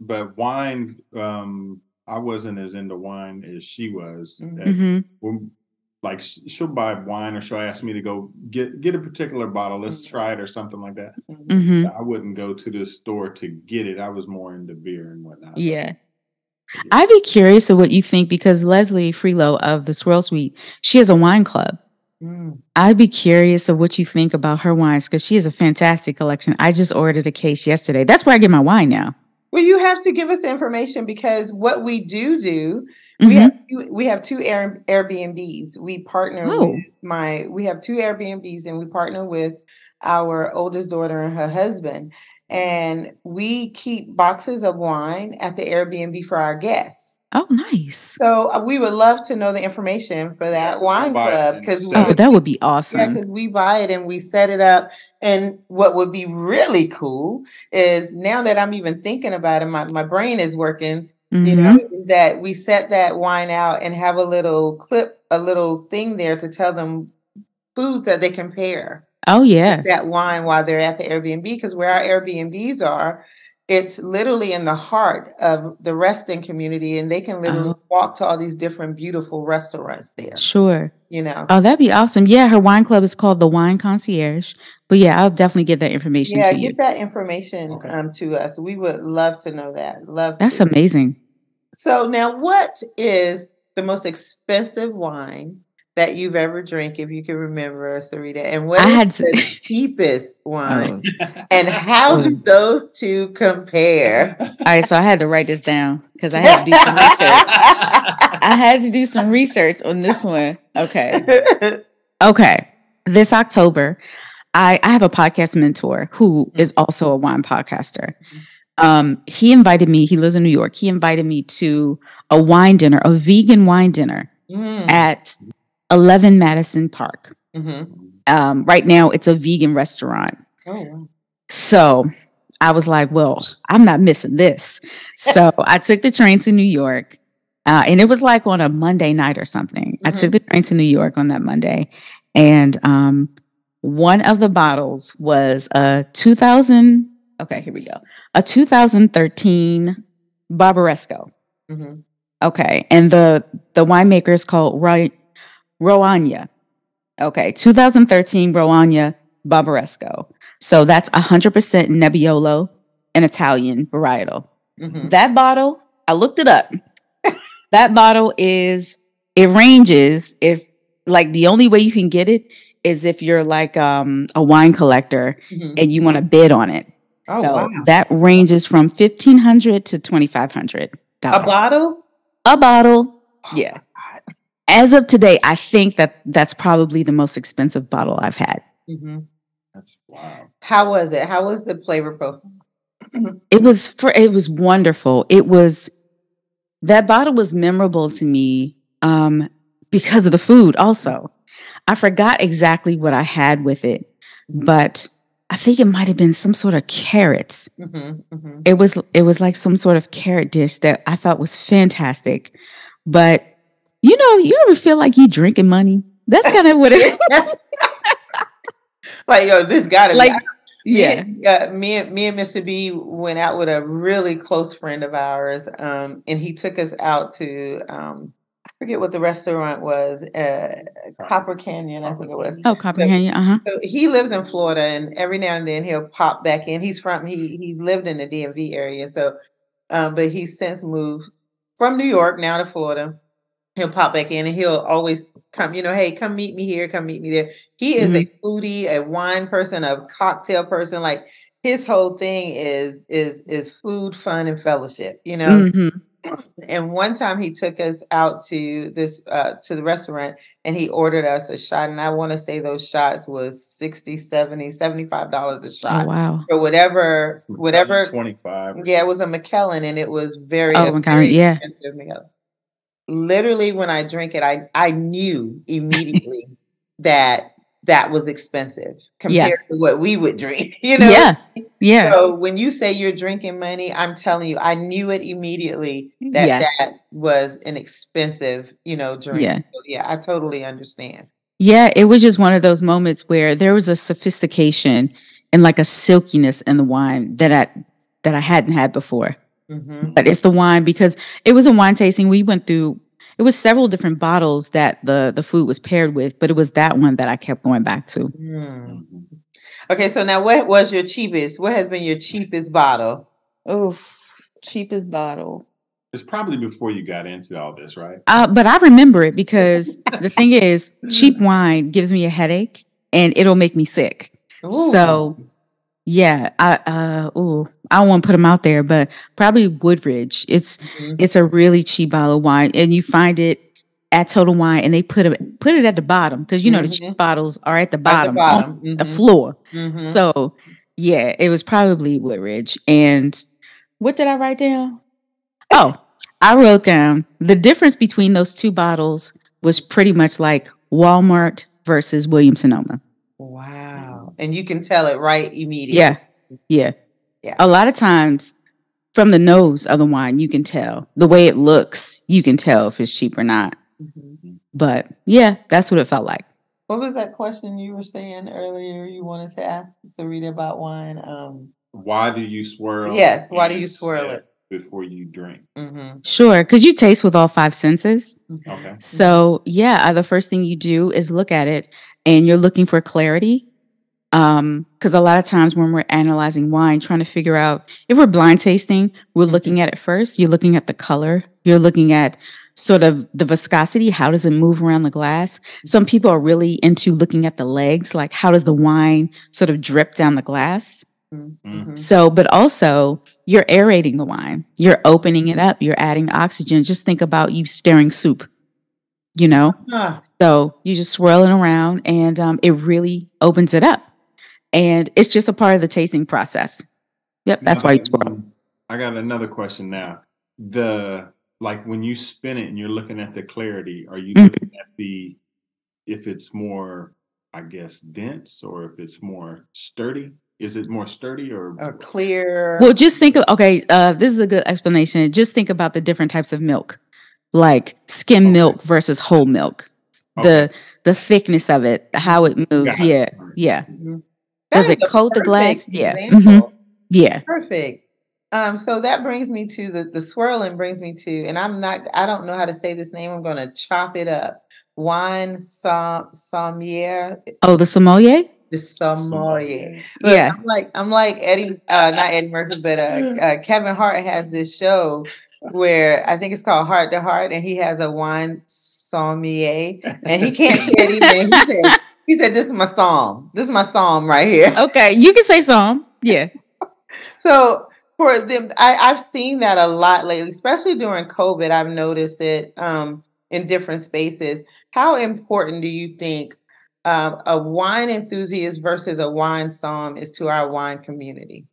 but wine, um, I wasn't as into wine as she was. Mm-hmm. When, like she'll buy wine, or she'll ask me to go get get a particular bottle. Let's mm-hmm. try it, or something like that. Mm-hmm. I wouldn't go to the store to get it. I was more into beer and whatnot. Yeah. I'd be curious of what you think because Leslie Frelow of the Swirl Suite, she has a wine club. Mm. I'd be curious of what you think about her wines because she has a fantastic collection. I just ordered a case yesterday. That's where I get my wine now. Well, you have to give us the information because what we do do, mm-hmm. we have two, we have two Air, Airbnbs. We partner oh. with my we have two Airbnbs and we partner with our oldest daughter and her husband, and we keep boxes of wine at the Airbnb for our guests. Oh, nice. So uh, we would love to know the information for that wine club because oh, that would be awesome. Yeah, because we buy it and we set it up. And what would be really cool is now that I'm even thinking about it, my, my brain is working. Mm-hmm. You know, is that we set that wine out and have a little clip, a little thing there to tell them foods that they can pair. Oh yeah, that wine while they're at the Airbnb because where our Airbnbs are, it's literally in the heart of the Reston community and they can literally oh. walk to all these different beautiful restaurants there sure you know oh that'd be awesome yeah her wine club is called the wine concierge but yeah i'll definitely get that information yeah to get that information okay. um, to us we would love to know that love that's to. amazing so now what is the most expensive wine that you've ever drank, if you can remember, Sarita? And what I is had to- the cheapest wine? Oh. And how Oh. do mm. those two compare? All right, so I had to write this down because I had to do some research. [laughs] I had to do some research on this one. Okay. [laughs] Okay. This October, I, I have a podcast mentor who mm. is also a wine podcaster. Mm-hmm. Um, he invited me, he lives in New York. He invited me to a wine dinner, a vegan wine dinner Mm, at 11 Madison Park. mhm. Um, right now, it's a vegan restaurant. Oh. So I was like, well, I'm not missing this. [laughs] So I took the train to New York. Uh, and it was like on a Monday night or something. I took the train to New York on that Monday. And um, one of the bottles was a 2000, okay, here we go. A 2013 Barbaresco. Mhm. Okay. And the the winemaker is called Ro- Roagna. Okay. 2013 Roagna Barbaresco. So that's 100% Nebbiolo, an Italian varietal. Mhm. That bottle, I looked it up. [laughs] that bottle is, it ranges if, like, the only way you can get it is if you're like um, a wine collector Mhm. and you want to bid on it. Oh, so wow. that ranges from 1500 to 2500 dollars. A bottle? a bottle. Oh, Yeah. As of today, I think that that's probably the most expensive bottle I've had. Mhm. That's wow. How was it? How was the flavor profile? It was for it was wonderful. It was that bottle was memorable to me um because of the food also. I forgot exactly what I had with it, but I think it might have been some sort of carrots. Mhm, mhm. It was it was like some sort of carrot dish that I thought was fantastic. But you know, you ever feel like you drinking money? That's kind of what it [laughs] like, yo, this gotta like be. yeah. Me, uh, me, and me and Mr. B went out with a really close friend of ours, um, and he took us out to um, forget what the restaurant was, uh, Copper Canyon, I think it was. Oh, Copperhead, uh-huh. So he lives in Florida, and every now and then he'll pop back in. He's from he he lived in the DMV area, so um, but he's since moved from New York now to Florida. He'll pop back in, and he'll always come. You know, hey, come meet me here, come meet me there. He is a foodie, a wine person, a cocktail person. Like his whole thing is is is food, fun, and fellowship. You know, Mhm. And one time he took us out to this uh to the restaurant and he ordered us a shot and i want to say those shots was 60 70 75 dollars a Oh, shot wow. or whatever whatever 25. yeah it was a Macallan and it was very Oh, a very yeah. expensive literally when i drink it i i knew immediately [laughs] that that was expensive compared to what we would drink [laughs] you know Yeah. Yeah. so when you say you're drinking money, I'm telling you, I knew it immediately that Yeah. that was an expensive, you know, drink. Yeah. So, yeah, I totally understand. Yeah, it was just one of those moments where there was a sophistication and like a silkiness in the wine that I that I hadn't had before. hmm But it's the wine because it was a wine tasting. We went through it was several different bottles that the the food was paired with, but it was that one that I kept going back to. Mm. Okay, so now what was your cheapest? What has been your cheapest bottle? Oh, cheapest bottle. It's probably before you got into all this, right? Uh, but I remember it because [laughs] the thing is, cheap wine gives me a headache and it'll make me sick. So yeah, I uh I don't want to put them out there, but probably Woodbridge. It's Mhm. it's a really cheap bottle of wine, and you find it at Total Wine, and they put it put it at the bottom because you know the cheap bottles are at the bottom, at the bottom. the mhm, floor. mhm. So yeah, it was probably Woodbridge. And what did I write down? Oh, I wrote down the difference between those two bottles was pretty much like Walmart versus Williams Sonoma. Wow, and you can tell it right immediately. Yeah. Yeah. Yeah. A lot of times from the nose of the wine, you can tell the way it looks, you can tell if it's cheap or not. Mhm. But yeah, that's what it felt like. What was that question you were saying earlier? You wanted to ask Sarita about wine. Um, Why do you swirl? Yes, why do you swirl it? before you drink? mhm, Sure, because you taste with all five senses. mhm. Okay. So yeah, uh, the first thing you do is look at it and you're looking for clarity. Um, because a lot of times when we're analyzing wine, trying to figure out if we're blind tasting, we're looking at it first. You're looking at the color You're looking at sort of the viscosity. How does it move around the glass? Some people are really into looking at the legs, like how does the wine sort of drip down the glass? Mm-hmm. So, but also you're aerating the wine, you're opening it up, you're adding oxygen. Just think about you stirring soup, you know? Ah. So you just swirl it around and um, it really opens it up. And it's just a part of the tasting process. Yep, that's now, why you swirl. I got another question now. The like when you spin it and you're looking at the clarity, are you mm-hmm. looking at the if it's more, I guess, dense or if it's more sturdy? Is it more sturdy or, or clear? Well, just think of okay. Uh, this is a good explanation. Just think about the different types of milk, like skim okay. milk versus whole milk. Okay. The the thickness of it, how it moves. yeah, yeah. Mm-hmm. Does it coat the glass? Yeah. Mm-hmm. Yeah. Perfect. Um, so that brings me to the the swirling brings me to, and I'm not I don't know how to say this name. I'm gonna chop it up. Wine som sommelier. Oh, the sommelier. The sommelier. Look, yeah. I'm like I'm like Eddie, uh, not Eddie Murphy, but uh, uh, Kevin Hart has this show where I think it's called Hart to Heart, and he has a wine sommelier, and he can't say anything. [laughs] He said, he said, "This is my som. This is my som right here." [laughs] Okay, you can say som. Yeah. so for them, I, I've seen that a lot lately, especially during COVID. I've noticed it um, in different spaces. How important do you think um, a wine enthusiast versus a wine som is to our wine community?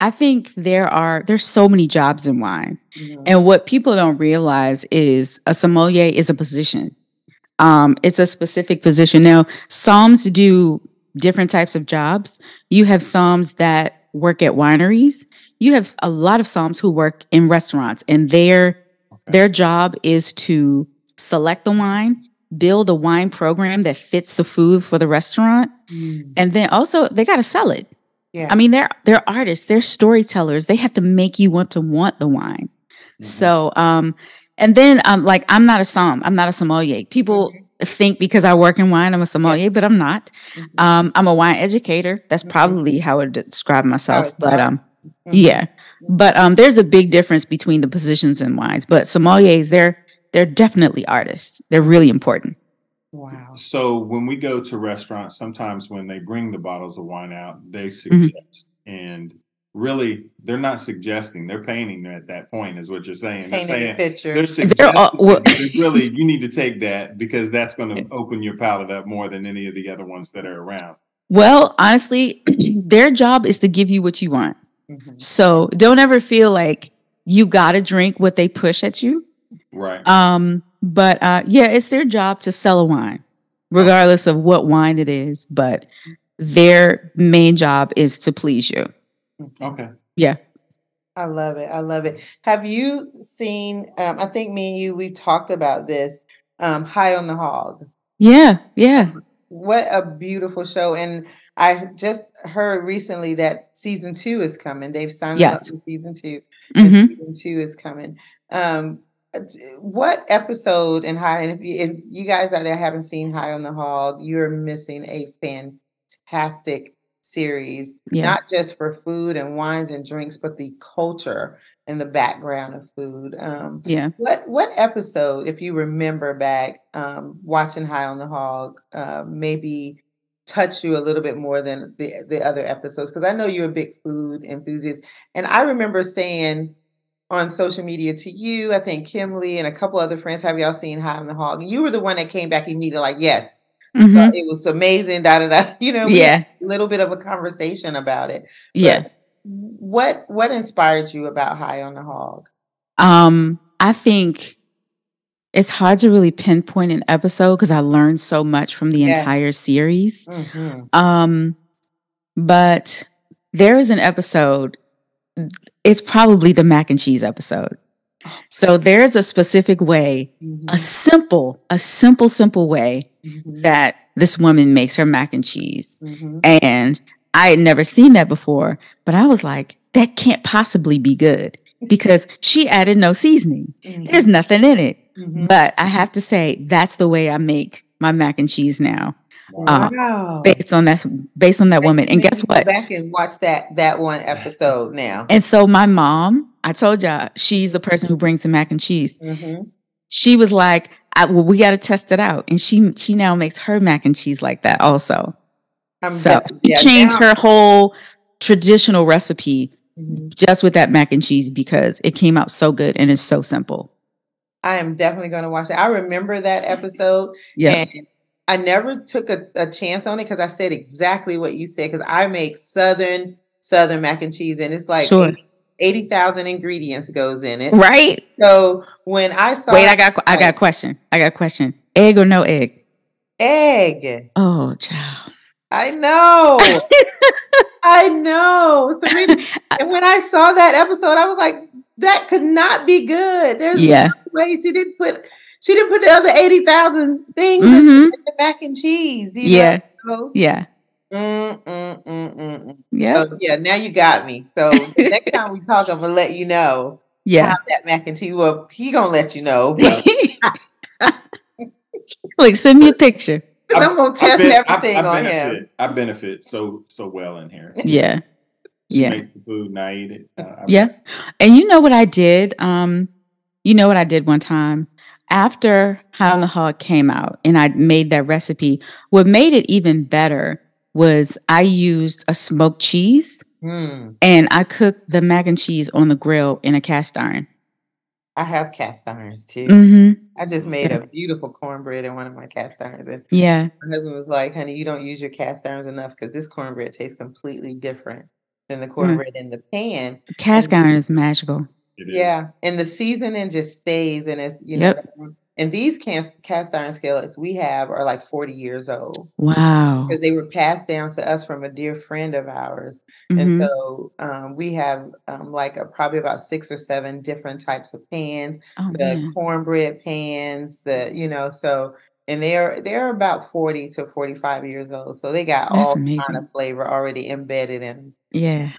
I think there are there's so many jobs in wine. Mm-hmm. And what people don't realize is a sommelier is a position. Um, it's a specific position. Now, Soms do different types of jobs. You have Soms that work at wineries. You have a lot of Soms who work in restaurants, and their okay. their job is to select the wine build a wine program that fits the food for the restaurant. Mm. And then also they got to sell it. Yeah. I mean, they're they're artists, they're storytellers. They have to make you want to want the wine. Mm-hmm. So, um, and then um, like I'm not a som, I'm not a sommelier. People mm-hmm. think because I work in wine, I'm a sommelier, yeah. but I'm not. Mm-hmm. Um, I'm a wine educator. That's mm-hmm. probably how I would describe myself. But um, mm-hmm. yeah. But um, there's a big difference between the positions in wines. But sommeliers, they're they're definitely artists. They're really important. Wow. So when we go to restaurants, sometimes when they bring the bottles of wine out, they mm-hmm. suggest mm-hmm. and really they're not suggesting they're painting at that point is what you're saying Painting they're saying a picture. they're suggesting all, well, really you need to take that because that's going [laughs] to open your palate up more than any of the other ones that are around well honestly [clears throat] their job is to give you what you want mm-hmm. so don't ever feel like you got to drink what they push at you Right. Um, but uh, yeah, it's their job to sell a wine, regardless of what wine it is. But their main job is to please you. Okay. Yeah. I love it. I love it. Have you seen? Um, I think me and you we talked about this. Um, High on the Hog. Yeah. Yeah. What a beautiful show! And I just heard recently that season two is coming. They've signed yes. up for season 2 mm-hmm. season two is coming. Um, what episode and high and if you, if you guys out there haven't seen high on the hog you're missing a fantastic series yeah. not just for food and wines and drinks but the culture and the background of food um yeah what what episode if you remember back um watching high on the hog uh, maybe touch you a little bit more than the the other episodes because i know you're a big food enthusiast and i remember saying on social media to you. I think Kimberly and a couple other friends have y'all seen High on the Hog. And you were the one that came back immediately, like, yes. Mm-hmm. So it was amazing. Da da da. [laughs] You know, yeah, a little bit of a conversation about it. But yeah. What what inspired you about High on the Hog? Um, I think it's hard to really pinpoint an episode because I learned so much from the yes. entire series. Mm-hmm. Um, but there is an episode it's probably the mac and cheese episode. So there's a specific way, mm-hmm. a simple, a simple, simple way mm-hmm. that this woman makes her mac and cheese. Mm-hmm. And I had never seen that before, but I was like, that can't possibly be good because she added no seasoning. Mm-hmm. There's nothing in it. Mm-hmm. But I have to say, that's the way I make my mac and cheese now. Uh, wow. based on that based on that woman. And guess what? Go back and watch that that one episode now. And so my mom, I told y'all, she's the person who brings the mac and cheese. Mm-hmm. She was like, "Well, we got to test it out," and she she now makes her mac and cheese like that also. I'm so she yeah, changed now- her whole traditional recipe mm-hmm. just with that mac and cheese because it came out so good and it's so simple. I am definitely going to watch it. I remember that episode. Yeah. And I never took a, a chance on it because I said exactly what you said because I make southern southern mac and cheese and it's like sure. 80,000 ingredients goes in it. Right. So when I saw Wait, I got I got a question. I got a question. Egg or no egg? Egg. Oh, child. I know. [laughs] I know. So [laughs] and when I saw that episode, I was like, that could not be good. There's yeah. no way she didn't put she didn't put the other eighty thousand things mm-hmm. in the mac and cheese. yeah. Know? Yeah. Mm, mm, mm, mm, yeah. So, yeah. Now you got me. So next [laughs] time we talk, I'm gonna let you know. Yeah. that mac and cheese. Well, he gonna let you know. [laughs] like send me a picture. [laughs] I, I'm gonna test ben- everything I, I on benefit, him. I benefit so so well in here. Yeah. She yeah. makes the food and I eat it. Uh, yeah. And you know what I did? Um, you know what I did one time? After High on the Hog came out and I made that recipe, what made it even better was I used a smoked cheese mm. and I cooked the mac and cheese on the grill in a cast iron. I have cast irons too. Mm-hmm. I just made a beautiful cornbread in one of my cast irons. And yeah. My husband was like, honey, you don't use your cast irons enough because this cornbread tastes completely different than the mm. cornbread mm. in the pan. The cast iron is magical. Yeah. And the seasoning just stays and it's, you yep. And these cast, cast iron skillets we have are like 40 years old. Wow. Because they were passed down to us from a dear friend of ours. Mm-hmm. And so um, we have um, like a, probably about six or seven different types of pans, oh, the man. cornbread pans, the, you know, so and they're they're about 40 to 45 years old. So they got That's all amazing. kind of flavor already embedded in. Yeah.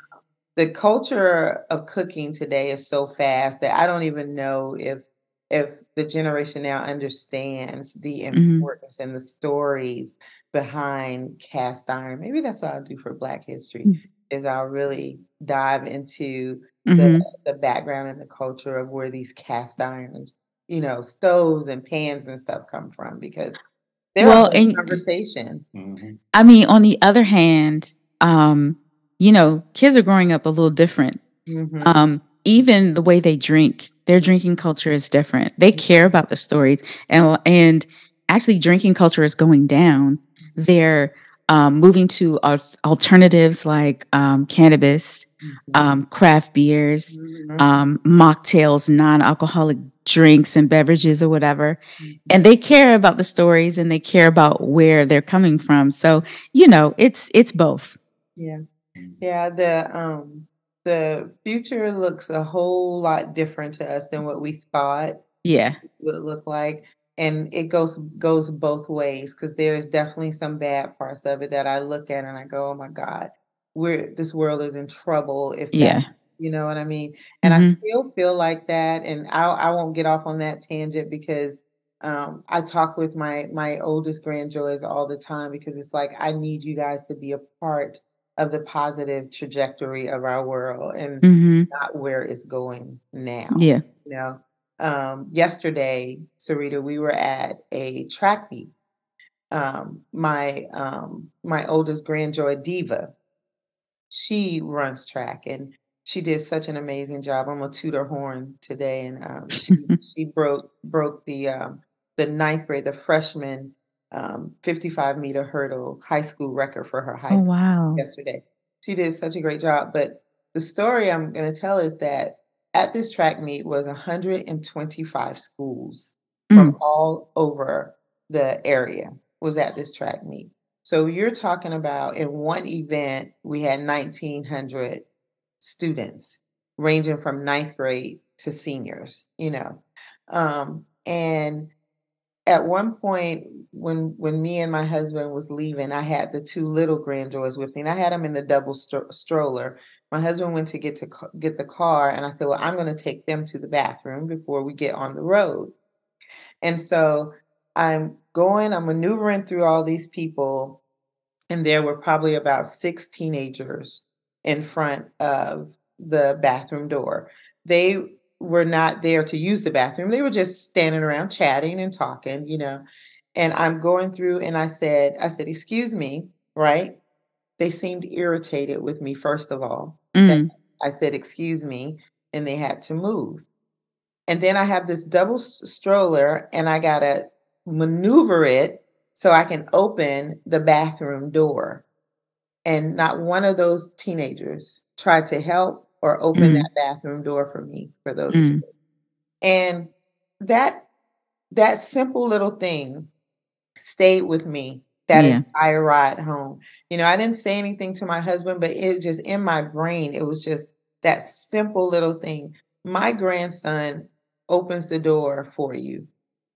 The culture of cooking today is so fast that I don't even know if if the generation now understands the mm-hmm. importance mm-hmm. and the stories behind cast iron. Maybe that's what I'll do for Black History mm-hmm. is I'll really dive into mm-hmm. the, the background and the culture of where these cast irons, you know, stoves and pans and stuff come from because they're well, a conversation. Mm-hmm. I mean, on the other hand, um, you know, kids are growing up a little different. Mm-hmm. Um, even the way they drink their drinking culture is different. They care about the stories, and and actually, drinking culture is going down. They're um, moving to alternatives like um, cannabis, mm-hmm. um, craft beers, mm-hmm. Um, mocktails, non-alcoholic drinks and beverages or whatever. Mm-hmm. And they care about the stories and they care about where they're coming from. So you know, it's it's both. Yeah, yeah. The um, the future looks a whole lot different to us than what we thought yeah would look like and it goes goes both ways because there's definitely some bad parts of it that I look at and I go, oh my God, we're this world is in trouble if yeah. You know what I mean? And mm-hmm. I still feel like that. And I I won't get off on that tangent because um, I talk with my my oldest grandjoys all the time because it's like I need you guys to be a part of the positive trajectory of our world and mm-hmm. not where it's going now. Yeah. You know, um, yesterday, Sarita, we were at a track meet. Um, my um, my oldest grandjoy, Diva, she runs track and she did such an amazing job. I'm gonna toot her horn today, and um, she [laughs] she broke broke the um, the ninth grade, the freshman um, 55 meter hurdle high school record for her high oh, school wow. yesterday. She did such a great job. But the story I'm going to tell is that at this track meet was 125 schools mm. from all over the area was at this track meet. So you're talking about in one event we had 1900 students ranging from ninth grade to seniors, you know. Um, and at one point when when me and my husband was leaving i had the two little grandjoys with me and i had them in the double stroller my husband went to get to get the car and i said well i'm going to take them to the bathroom before we get on the road and so i'm going, I'm maneuvering through all these people, and there were probably about six teenagers in front of the bathroom door. They were not there to use the bathroom. They were just standing around chatting and talking, you know. And I'm going through and I said, I said, excuse me, right? They seemed irritated with me, first of all. Mm. I said, excuse me, and they had to move. And then I have this double stroller and I got to maneuver it so I can open the bathroom door. And not one of those teenagers tried to help or open Mm. that bathroom door for me for those Mm. kids. And that that simple little thing stayed with me that Yeah. entire ride home. You know, I didn't say anything to my husband, but it just in my brain, it was just that simple little thing. My grandson opens the door for you.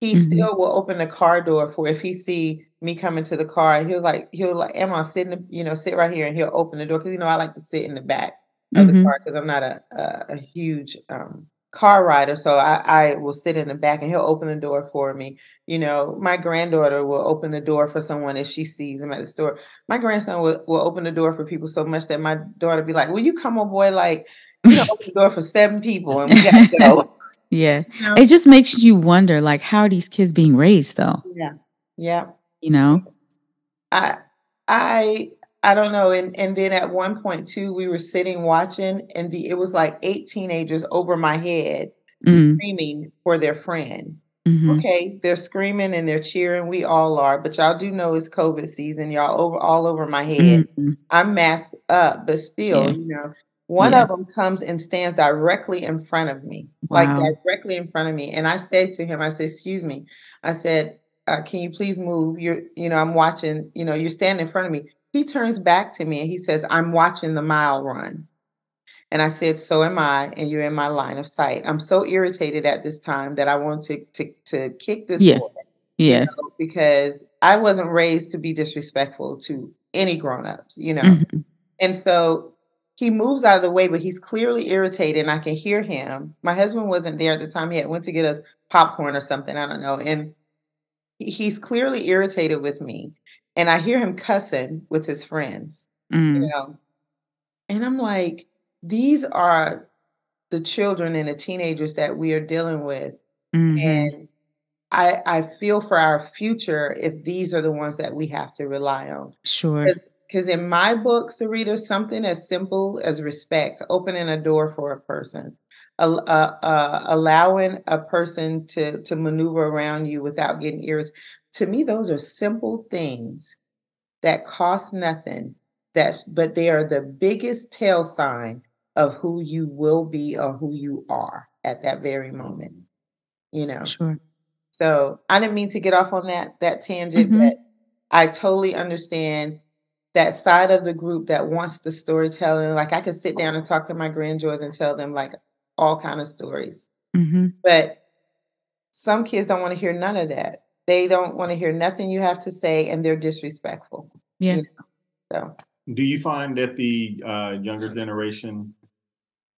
He Mhm. still will open the car door for if he see me coming to the car, he'll like he'll like am I sitting? you know sit right here and he'll open the door because you know I like to sit in the back of the Mhm. car because I'm not a, a a huge um car rider so I, I will sit in the back and he'll open the door for me you know my granddaughter will open the door for someone if she sees him at the store my grandson will, will open the door for people so much that my daughter be like will you come on boy like you know open the door for seven people and we gotta go [laughs] Yeah. you know? It just makes you wonder like how are these kids being raised though? yeah yeah You know? I I I don't know. And and then at one point too, we were sitting watching, and the it was like eight teenagers over my head Mm. screaming for their friend. Mhm. Okay, they're screaming and they're cheering. We all are, but y'all do know it's COVID season. Y'all over all over my head. Mhm. I'm masked up, but still, Yeah. you know, one Yeah. of them comes and stands directly in front of me, like directly in front of me. And I said to him, I said, "Excuse me," I said, uh, "Can you please move? You're, you know, I'm watching. You know, you're standing in front of me." He turns back to me and he says, "I'm watching the mile run." And I said, "So am I, and you're in my line of sight." I'm so irritated at this time that I want to to to kick this Yeah. boy you Yeah. know, because I wasn't raised to be disrespectful to any grown-ups, you know. Mhm. And so he moves out of the way, but he's clearly irritated, and I can hear him. My husband wasn't there at the time. He had went to get us popcorn or something. I don't know. And he's clearly irritated with me. And I hear him cussing with his friends, you Mm. know. And I'm like, these are the children and the teenagers that we are dealing with. Mhm. And I I feel for our future if these are the ones that we have to rely on. Sure. Because in my book, Sarita, something as simple as respect, opening a door for a person, al- uh, uh, allowing a person to to maneuver around you without getting irritated. To me, those are simple things that cost nothing. That's but they are the biggest tell sign of who you will be or who you are at that very moment. You know. Sure. So I didn't mean to get off on that that tangent, Mhm. but I totally understand that side of the group that wants the storytelling. Like I could sit down and talk to my grandjoys and tell them like all kind of stories. Mhm. But some kids don't want to hear none of that. They don't want to hear nothing you have to say and they're disrespectful. Yeah. You know? So Do you find that the uh, younger generation?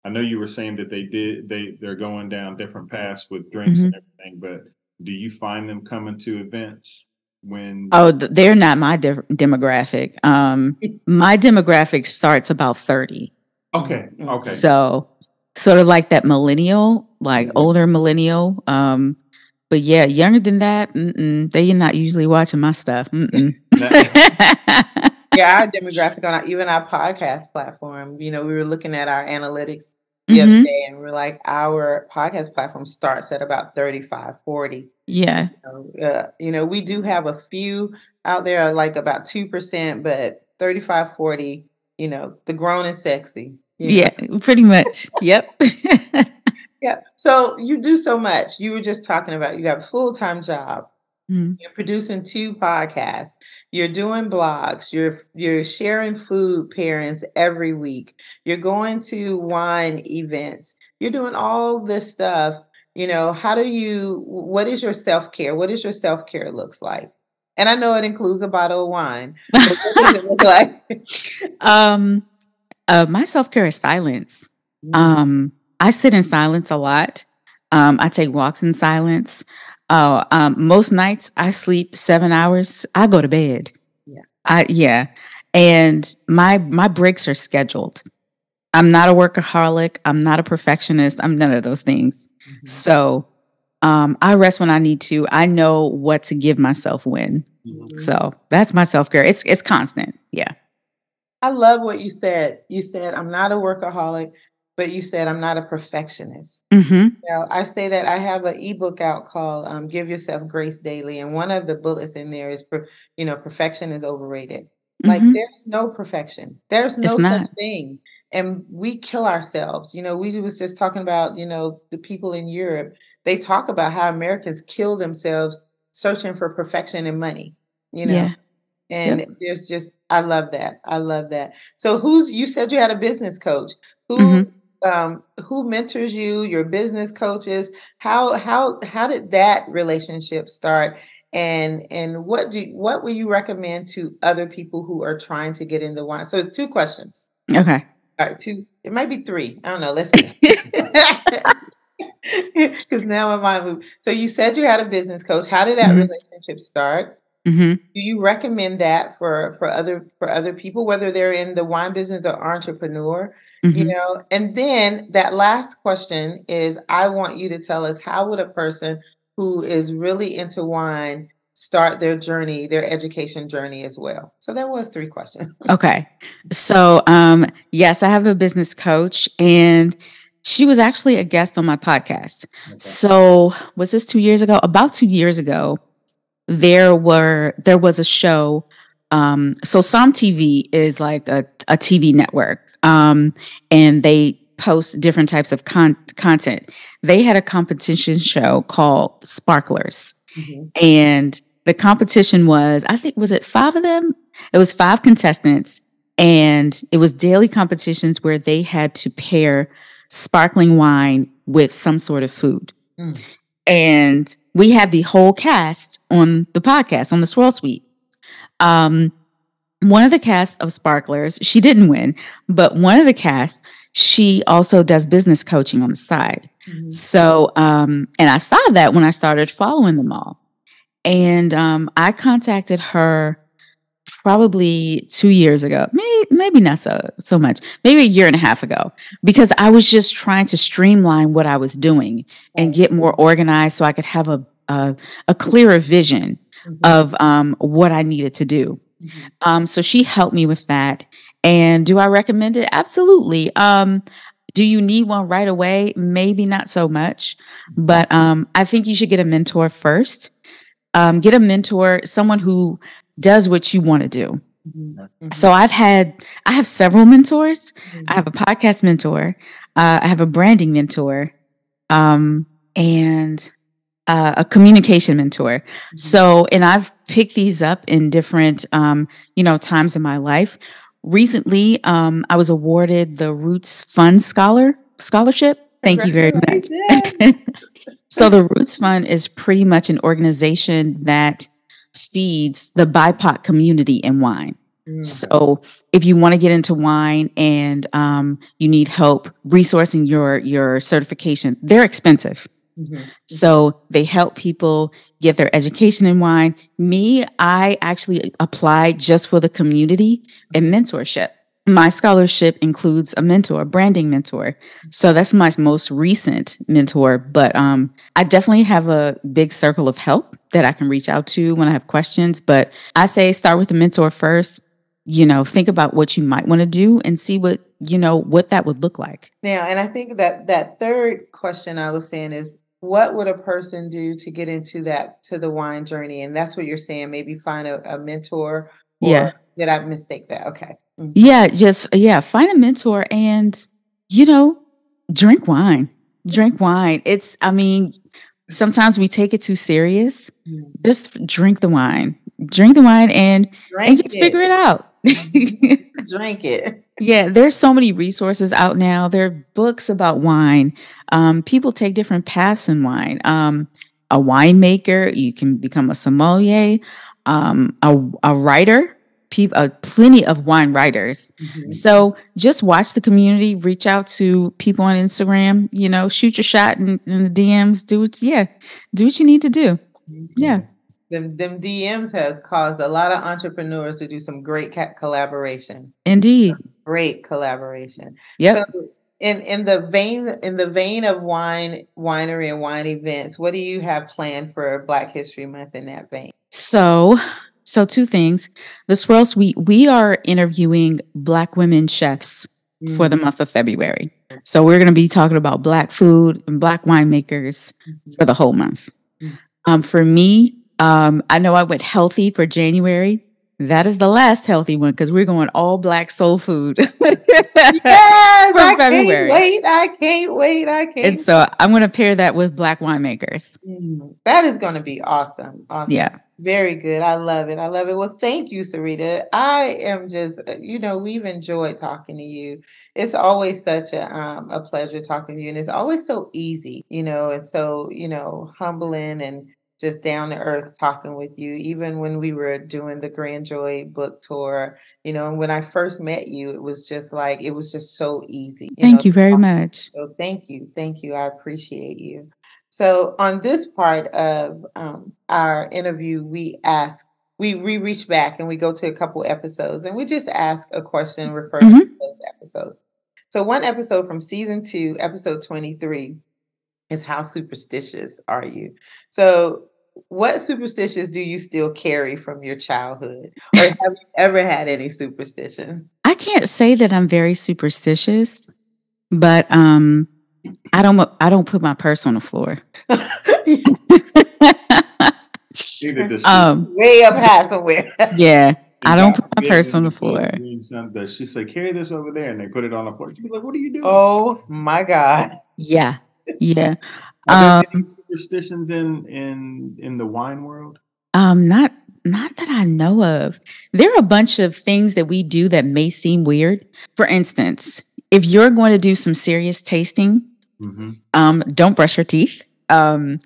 I know you were saying that they did they they're going down different paths with drinks and everything, but do you find them coming to events when? Oh, they're not my de- demographic. Um, [laughs] my demographic starts about 30. okay, okay, So sort of like that millennial, like Mhm. older millennial. Um, but yeah, younger than that, mm-mm, they're not usually watching my stuff. [laughs] [laughs] Yeah, our demographic on our, even our podcast platform, you know, we were looking at our analytics the other Mhm. day and we're like, our podcast platform starts at about 35, 40. Yeah. So, uh, you know, we do have a few out there, like about 2%, but 35, 40, you know, the grown and sexy. you know. Yeah, pretty much. Yep. [laughs] Yeah. So you do so much. You were just talking about you have a full time job. Mhm. You're producing two podcasts. You're doing blogs. You're you're sharing food pairings every week. You're going to wine events. You're doing all this stuff. You know, how do you what is your self-care? What does your self-care looks like? And I know it includes a bottle of wine. What does it look [laughs] like? um, uh, my self care is silence. Um, I sit in silence a lot. Um, I take walks in silence. Oh, um, most nights I sleep seven hours. I go to bed. Yeah. I yeah. And my my breaks are scheduled. I'm not a workaholic. I'm not a perfectionist. I'm none of those things. Mm-hmm. So um, I rest when I need to. I know what to give myself when. Mm-hmm. So that's my self care. It's it's constant. Yeah. I love what you said. You said I'm not a workaholic, but you said I'm not a perfectionist. Mm-hmm. You know, I say that I have an ebook out called um, "Give Yourself Grace Daily," and one of the bullets in there is, you know, perfection is overrated. Mm-hmm. Like there's no perfection. There's no such thing, and we kill ourselves. You know, we was just talking about, you know, the people in Europe. They talk about how Americans kill themselves searching for perfection and money. You know. Yeah. And yep. there's just, I love that. I love that. So, who's you said you had a business coach? Who mm-hmm. Um, who mentors you? Your business coaches? How how how did that relationship start? And and what do what will you recommend to other people who are trying to get into wine? So it's two questions. Okay. All right, two. It might be three. I don't know. Let's see. [laughs] Because now my mind moved. So you said you had a business coach. How did that mm-hmm. relationship start? Mm-hmm. Do you recommend that for for other for other people, whether they're in the wine business or entrepreneur? Mm-hmm. You know, and then that last question is, I want you to tell us how would a person who is really into wine start their journey, their education journey as well. So that was three questions. [laughs] okay, so um, yes, I have a business coach and. She was actually a guest on my podcast. Okay. So, was this two years ago? About two years ago, there were there was a show. Um, so Som TV is like a, a TV network, um, and they post different types of con- content. They had a competition show called Sparklers, mm-hmm. and the competition was I think was it five of them. It was five contestants, and it was daily competitions where they had to pair sparkling wine with some sort of food. Mm. And we had the whole cast on the podcast on the Swirl Suite. Um, one of the cast of Sparklers, she didn't win, but one of the cast, she also does business coaching on the side. Mm-hmm. So, um, and I saw that when I started following them all. And um, I contacted her probably two years ago, maybe, maybe not so, so much, maybe a year and a half ago, because I was just trying to streamline what I was doing and get more organized so I could have a, a, a clearer vision mm-hmm. of um, what I needed to do. Mm-hmm. Um, so she helped me with that. And do I recommend it? Absolutely. Um, do you need one right away? Maybe not so much, but um, I think you should get a mentor first. Um, get a mentor, someone who does what you want to do. Mm-hmm. So I've had I have several mentors. Mm-hmm. I have a podcast mentor. Uh, I have a branding mentor, um, and uh, a communication mentor. Mm-hmm. So, and I've picked these up in different, um, you know, times in my life. Recently, um, I was awarded the Roots Fund Scholar Scholarship. Thank you very much. [laughs] so, the Roots Fund is pretty much an organization that feeds the BIPOC community in wine. Mm. So if you want to get into wine and um, you need help resourcing your your certification, they're expensive. Mm-hmm. So they help people get their education in wine. Me, I actually applied just for the community and mentorship my scholarship includes a mentor, branding mentor. So that's my most recent mentor. But um, I definitely have a big circle of help that I can reach out to when I have questions. But I say start with a mentor first. You know, think about what you might want to do and see what you know what that would look like. Now, and I think that that third question I was saying is what would a person do to get into that to the wine journey and that's what you're saying maybe find a, a mentor yeah did i mistake that okay Mm-hmm. Yeah, just yeah, find a mentor and you know, drink wine. Drink wine. It's I mean, sometimes we take it too serious. Mm-hmm. Just drink the wine. Drink the wine and drink and just it. figure it out. [laughs] drink it. Yeah, there's so many resources out now. There are books about wine. Um, people take different paths in wine. Um, a winemaker, you can become a sommelier, um, a, a writer, people, uh, plenty of wine writers. Mm-hmm. So just watch the community, reach out to people on Instagram, you know, shoot your shot in, in the DMs, do what, yeah, do what you need to do. Mm-hmm. Yeah. Them, them DMs has caused a lot of entrepreneurs to do some great collaboration. Indeed. Great collaboration. Yeah. So in in the vein in the vein of wine winery and wine events, what do you have planned for Black History Month in that vein? So so two things. The Swirl Suite, we are interviewing Black women chefs mm-hmm. for the mm-hmm. month of February. So we're going to be talking about Black food and Black winemakers mm-hmm. for the whole month. Mm-hmm. Um, for me, um, I know I went healthy for January. That is the last healthy one because we're going all black soul food. [laughs] yes, I February. can't wait. I can't wait. I can't. And so I'm going to pair that with black winemakers. Mm, that is going to be awesome. Awesome. Yeah. Very good. I love it. I love it. Well, thank you, Sarita. I am just, uh, you know, we've enjoyed talking to you. It's always such a um, a pleasure talking to you, and it's always so easy, you know, and so you know, humbling and just down to earth talking with you. Even when we were doing the Grand Joy book tour, you know, and when I first met you, it was just like it was just so easy. You thank know, you very much. So thank you, thank you. I appreciate you. So on this part of um, our interview, we ask, we we reach back and we go to a couple episodes and we just ask a question referring mm-hmm. to those episodes. So one episode from season two, episode twenty three, is how superstitious are you? So what superstitions do you still carry from your childhood or have you ever had any superstition i can't say that i'm very superstitious but um I don't. I don't put my purse on the floor. [laughs] um, way up high somewhere. yeah, I don't put my purse on the floor. She said, "Carry this over there," and they put it on the floor. She'd be like, "What are you doing?" Oh my god! Yeah, yeah. [laughs] Are um, superstitions in in in the wine world? Um, not not that I know of. There are a bunch of things that we do that may seem weird. For instance, if you're going to do some serious tasting, Mm-hmm. Um, don't brush your teeth. Um,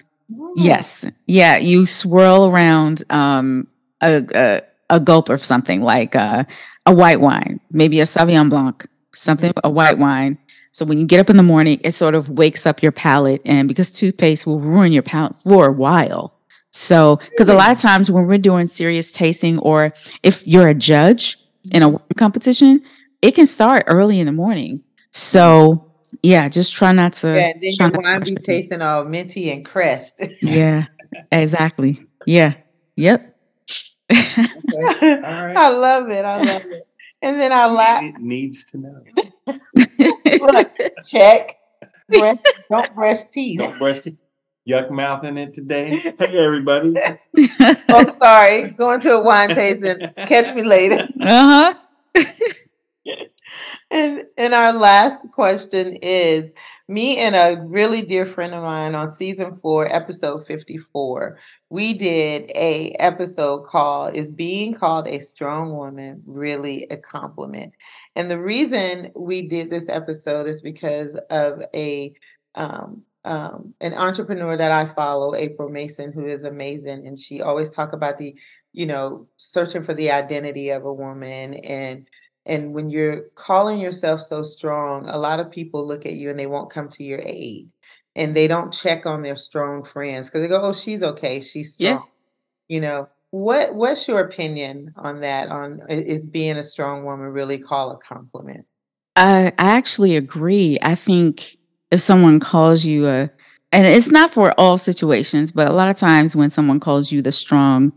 yes, yeah, you swirl around um, a, a, a gulp of something like uh, a white wine, maybe a Sauvignon Blanc, something a white wine. So when you get up in the morning, it sort of wakes up your palate, and because toothpaste will ruin your palate for a while. So, because a lot of times when we're doing serious tasting, or if you're a judge in a competition, it can start early in the morning. So yeah, just try not to. Yeah, then your wine be tasting all minty and crest. [laughs] yeah, exactly. Yeah. Yep. [laughs] okay. right. I love it. I love it. And then our last needs to know. Look, check. Brush, don't brush teeth. Don't brush teeth. Yuck mouthing it today. Hey everybody. [laughs] oh, sorry. Going to a wine tasting. Catch me later. Uh huh and and our last question is me and a really dear friend of mine on season four, episode 54, we did a episode called Is Being Called a Strong Woman Really a Compliment? And the reason we did this episode is because of a um, um, an entrepreneur that I follow, April Mason, who is amazing, and she always talk about the, you know, searching for the identity of a woman and and when you're calling yourself so strong, a lot of people look at you and they won't come to your aid. And they don't check on their strong friends because they go, Oh, she's okay. She's strong. Yeah. You know, what what's your opinion on that? On is being a strong woman really call a compliment? I I actually agree. I think if someone calls you a and it's not for all situations, but a lot of times when someone calls you the strong,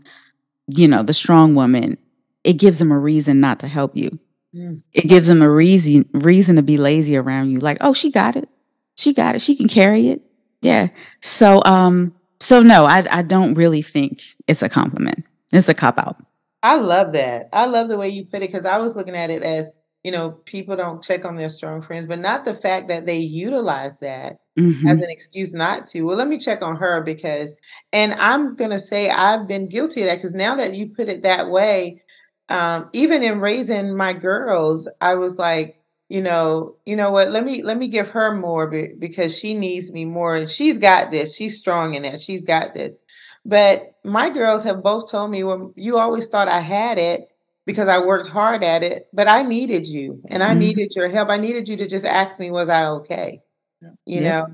you know, the strong woman, it gives them a reason not to help you. Mm. It gives them a reason reason to be lazy around you. Like, oh, she got it. She got it. She can carry it. Yeah. So um so no, I I don't really think it's a compliment. It's a cop out. I love that. I love the way you put it because I was looking at it as, you know, people don't check on their strong friends, but not the fact that they utilize that mm-hmm. as an excuse not to. Well, let me check on her because, and I'm going to say I've been guilty of that because now that you put it that way, um, even in raising my girls, I was like, you know, you know what? Let me let me give her more be- because she needs me more, and she's got this. She's strong in that. She's got this. But my girls have both told me, well, you always thought I had it, because I worked hard at it, but I needed you and I Mhm. needed your help. I needed you to just ask me, was I okay? Yeah. You Yeah. know,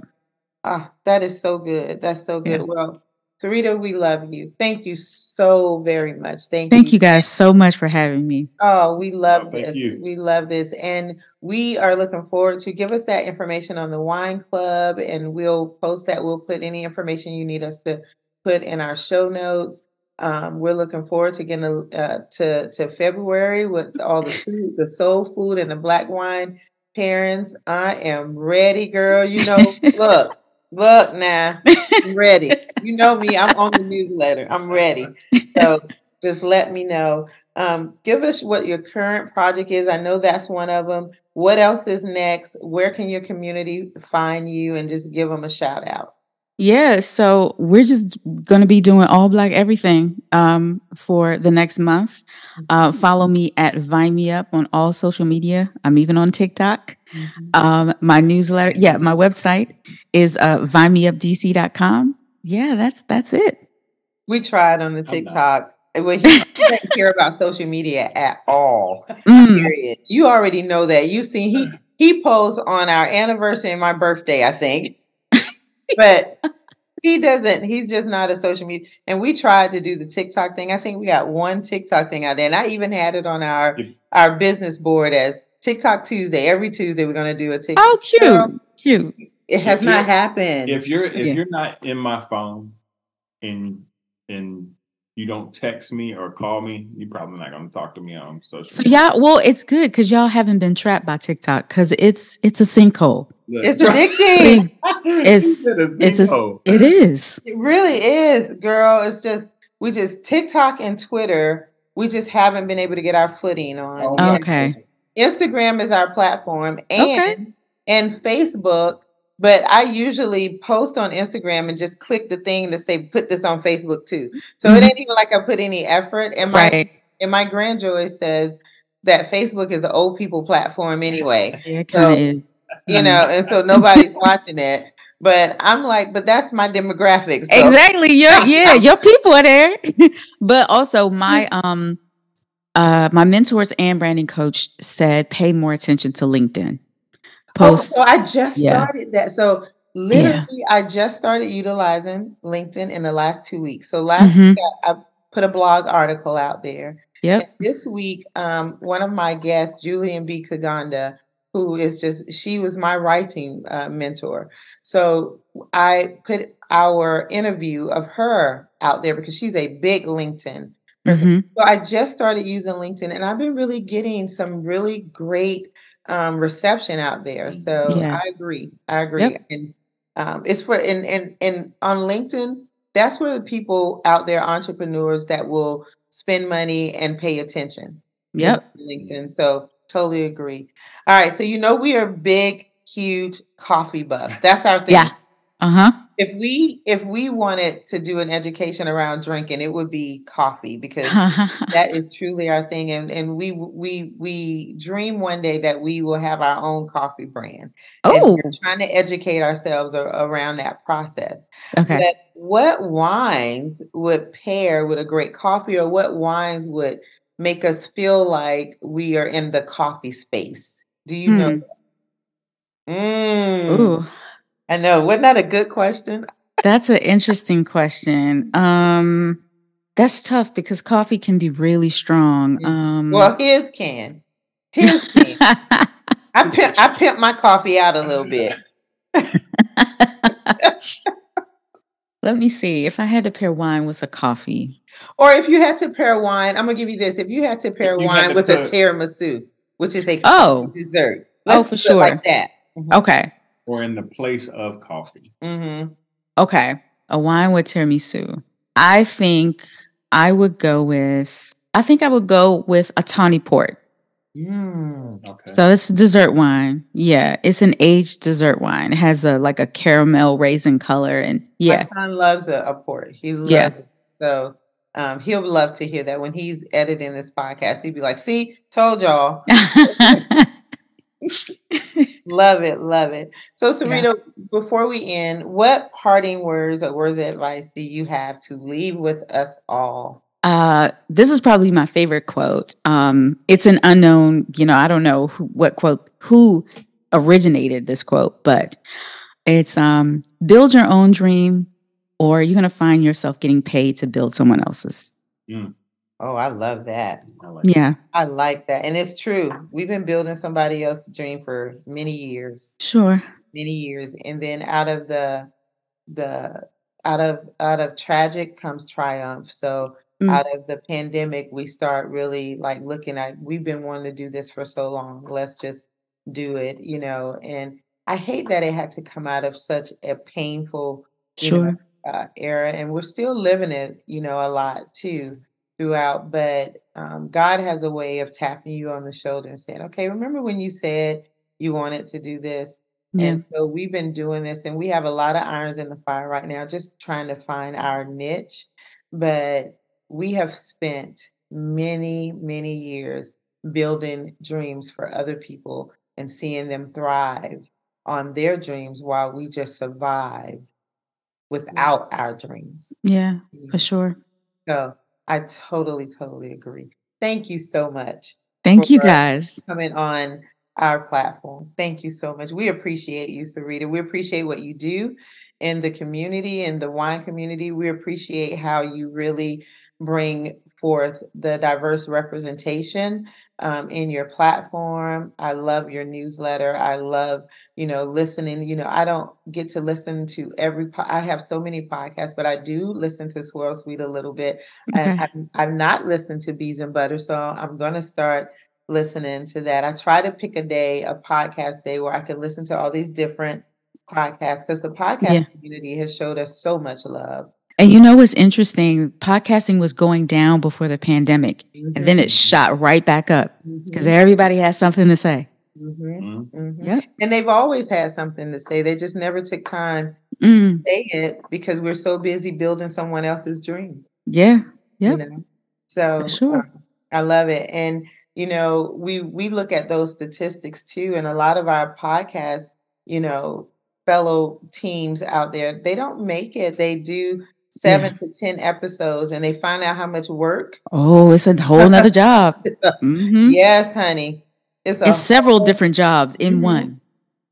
ah, that is so good. That's so Yeah. good. Well, Sarita, we love you. Thank you so very much. Thank, Thank you guys so much for having me. Oh, we love Oh, this. you. We love this. And we are looking forward to give us that information on the wine club and we'll post that. We'll put any information you need us to put in our show notes. Um, we're looking forward to getting uh, to to February with all the food, the soul food and the black wine pairings, I am ready, girl. You know, [laughs] look, look now. I'm ready. [laughs] You know me. I'm on the newsletter. I'm ready. So just let me know. Um, give us what your current project is. I know that's one of them. What else is next? Where can your community find you? And just give them a shout out. Yeah, so we're just going to be doing all black everything um, for the next month. Uh, follow me at Vine Me Up on all social media. I'm even on TikTok. Um, my newsletter, yeah, my website is uh, vinemeupdc.com. Yeah, that's that's it. We tried on the. TikTok. Well, he [laughs] doesn't care about social media at all. Mm, Period. You already know that. You've seen he he posed on our anniversary and my birthday, I think. But he doesn't. He's just not a social media. And we tried to do the TikTok thing. I think we got one TikTok thing out there, and I even had it on our our business board as TikTok Tuesday. Every Tuesday, we're going to do a TikTok. Oh, cute, cute. It has not happened. If you're if Yeah. you're not in my phone and and you don't text me or call me, you're probably not gonna talk to me on social So media. y'all, well, it's good because y'all haven't been trapped by TikTok because it's it's a sinkhole. Look, it's try- addicting. [laughs] It's- a It's a, it is. It really is, girl. It's just we just TikTok and Twitter. We just haven't been able to get our footing on. Oh. Okay. Instagram is our platform and Okay. and Facebook. But I usually post on Instagram and just click the thing to say put this on Facebook too. So it Mhm. ain't even like I put any effort. And my Right. and my grandjoy says that Facebook is the old people platform anyway. [laughs] Yeah, it kind of So- is. You know, and so nobody's [laughs] watching it. But I'm like, but that's my demographics. So Exactly. Your [laughs] yeah, your people are there. but also my um uh my mentors and branding coach said pay more attention to LinkedIn. Oh, so I just Yeah. started that. So literally, I just started utilizing LinkedIn in the last two weeks. So last Mhm. week, I, I put a blog article out there. Yep. And this week, um, one of my guests, Julian B. Kaganda, who is just she was my writing uh, mentor. So I put our interview of her out there because she's a big LinkedIn Mhm. so I just started using LinkedIn and I've been really getting some really great um, reception out there. So Yeah. I agree. I agree. Yep. And um, it's for and and and on LinkedIn, that's where the people out there, entrepreneurs that will spend money and pay attention. Yep. LinkedIn. So totally agree. All right. So you know we are big, huge coffee buffs. That's our thing Yeah. Uh-huh. if we if we wanted to do an education around drinking it would be coffee because [laughs] that is truly our thing. And and we we we dream one day that we will have our own coffee brand. And oh, we're trying to educate ourselves around that process. Okay. but what wines would pair with a great coffee or what wines would make us feel like we are in the coffee space? Do you know? Mm, Ooh, I know. Wasn't that a good question? that's an interesting question. Um that's tough because coffee can be really strong. Um Well, his can. His can. [laughs] I pimp, I pimp my coffee out a little bit. [laughs] Let me see if I had to pair wine with a coffee. Or if you had to pair wine, I'm gonna give you this. If you had to pair you wine to with a put- tiramisu, which is a Oh, dessert. Oh, Let's for do it Like sure. that. okay. Or in the place of coffee. Mm-hmm. Okay. A wine with tiramisu. I think I would go with I think I would go with a tawny port. Mm. Okay. So it's a dessert wine. Yeah, it's an aged dessert wine. It has a like a caramel raisin color and yeah. My son loves a, a port. He loves Yeah. it. So um, he'll love to hear that when he's editing this podcast. He'd be like, "See, told y'all." [laughs] [laughs] [laughs] Love it, love it. So, Sarita, before we end, what parting words or words of advice do you have to leave with us all? Uh, this is probably my favorite quote. Um, it's an unknown, you know, I don't know who, what quote, who originated this quote, but it's um, build your own dream or you're going to find yourself getting paid to build someone else's. Mm. Oh, I love that. I like yeah. That. I like that. And it's true. We've been building somebody else's dream for many years. Sure. Many years. And then out of the the out of out of tragic comes triumph. So mm. out of the pandemic, we start really like looking at we've been wanting to do this for so long. Let's just do it, you know. And I hate that it had to come out of such a painful sure. Know, uh, era, and we're still living it, you know, a lot too throughout. But um, God has a way of tapping you on the shoulder and saying, "Okay, remember when you said you wanted to do this?" Yeah. And so we've been doing this, and we have a lot of irons in the fire right now, just trying to find our niche. But we have spent many, many years building dreams for other people and seeing them thrive on their dreams while we just survive without our dreams. Yeah, for sure. So I totally, totally agree. Thank you so much. Thank you guys. Coming on our platform. Thank you so much. We appreciate you, Sarita. We appreciate what you do in the community, in the wine community. We appreciate how you really bring forth the diverse representation um, in your platform. I love your newsletter. I love, you know, listening. You know, I don't get to listen to every. Po- I have so many podcasts, but I do listen to Swirl Suite a little bit. Okay. And I've, I've not listened to Beads and Butter, so I'm going to start listening to that. I try to pick a day, a podcast day, where I can listen to all these different podcasts because the podcast yeah. community has showed us so much love. And you know what's interesting? Podcasting was going down before the pandemic, mm-hmm. and then it mm-hmm. shot right back up because mm-hmm. everybody has something to say. Mm-hmm. mm-hmm. Yep. And they've always had something to say. They just never took time mm. to say it because we're so busy building someone else's dream. Yeah. Yeah. You know? So For sure. Um, I love it. And you know, we we look at those statistics too, and a lot of our podcasts, you know, fellow teams out there, they don't make it. They do seven yeah. to ten episodes and they find out how much work. Oh, it's a whole [laughs] nother job. a, mm-hmm. Yes, honey. It's, it's several different jobs in mm-hmm. one.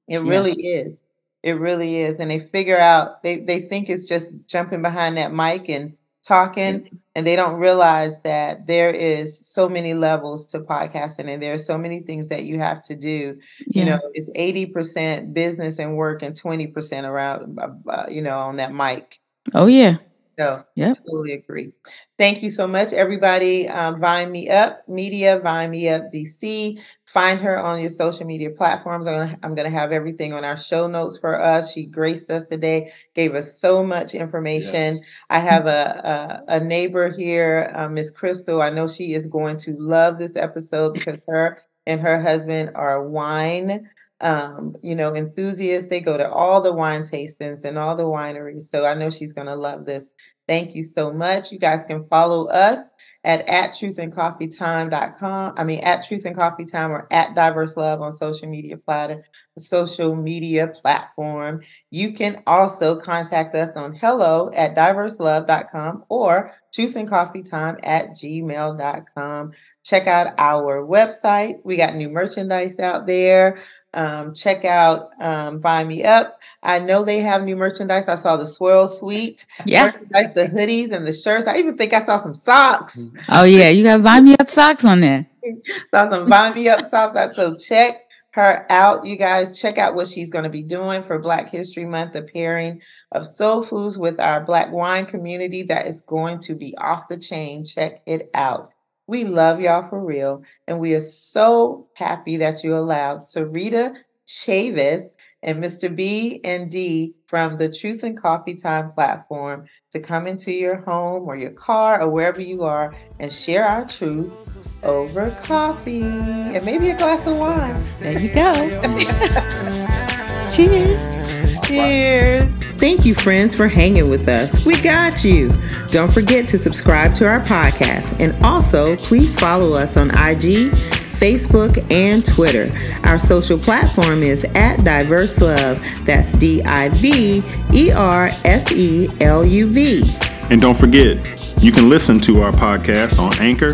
It yeah. really is. It really is. And they figure out they, they think it's just jumping behind that mic and talking and they don't realize that there is so many levels to podcasting and there are so many things that you have to do yeah. you know it's 80% business and work and 20% around uh, uh, you know on that mic oh yeah so yeah, totally agree. Thank you so much, everybody. Um, Vine Me Up Media, Vine Me Up DC. Find her on your social media platforms. I'm gonna, I'm gonna have everything on our show notes for us. She graced us today, gave us so much information. Yes. I have a, a, a neighbor here, uh, Miss Crystal. I know she is going to love this episode because her and her husband are wine um, you know, enthusiasts. They go to all the wine tastings and all the wineries. So I know she's going to love this. Thank you so much. You guys can follow us at at truthandcoffeetime.com. I mean at Truth and Coffee Time or at Diverse Love on social media platter, social media platform. You can also contact us on hello at diverselove.com or truthandcoffeetime at gmail.com. Check out our website. We got new merchandise out there. Um, check out um, Vine Me Up. I know they have new merchandise. I saw the Swirl Suite yeah. merchandise, the hoodies and the shirts. I even think I saw some socks. Mm-hmm. Oh yeah, you got Vine Me Up socks on there. [laughs] saw some Vine Me Up socks. So check her out. You guys check out what she's going to be doing for Black History Month, the pairing of soul foods with our Black wine community. That is going to be off the chain. Check it out. We love y'all for real. And we are so happy that you allowed Sarita Cheaves and Mr. B and D from the Truth and Coffee Time platform to come into your home or your car or wherever you are and share our truth over coffee and maybe a glass of wine. There you go. [laughs] Cheers. Cheers. Thank you, friends, for hanging with us. We got you. Don't forget to subscribe to our podcast and also please follow us on IG, Facebook, and Twitter. Our social platform is at Diverse Love. That's D I V E R S E L U V. And don't forget, You can listen to our podcast on Anchor,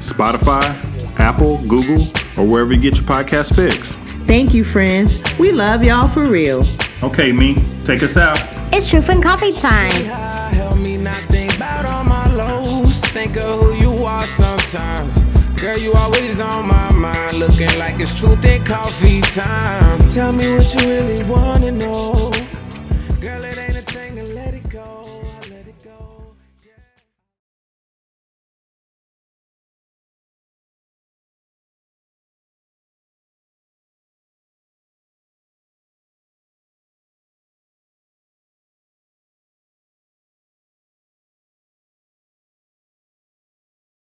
Spotify, Apple, Google, or wherever you get your podcast fix. Thank you, friends. We love y'all for real. Okay, me, take us out. It's truth and coffee time. Help me not think about all my lows. Think of who you are sometimes. Girl, you always on my mind. Looking like it's truth and coffee time. Tell me what you really wanna know.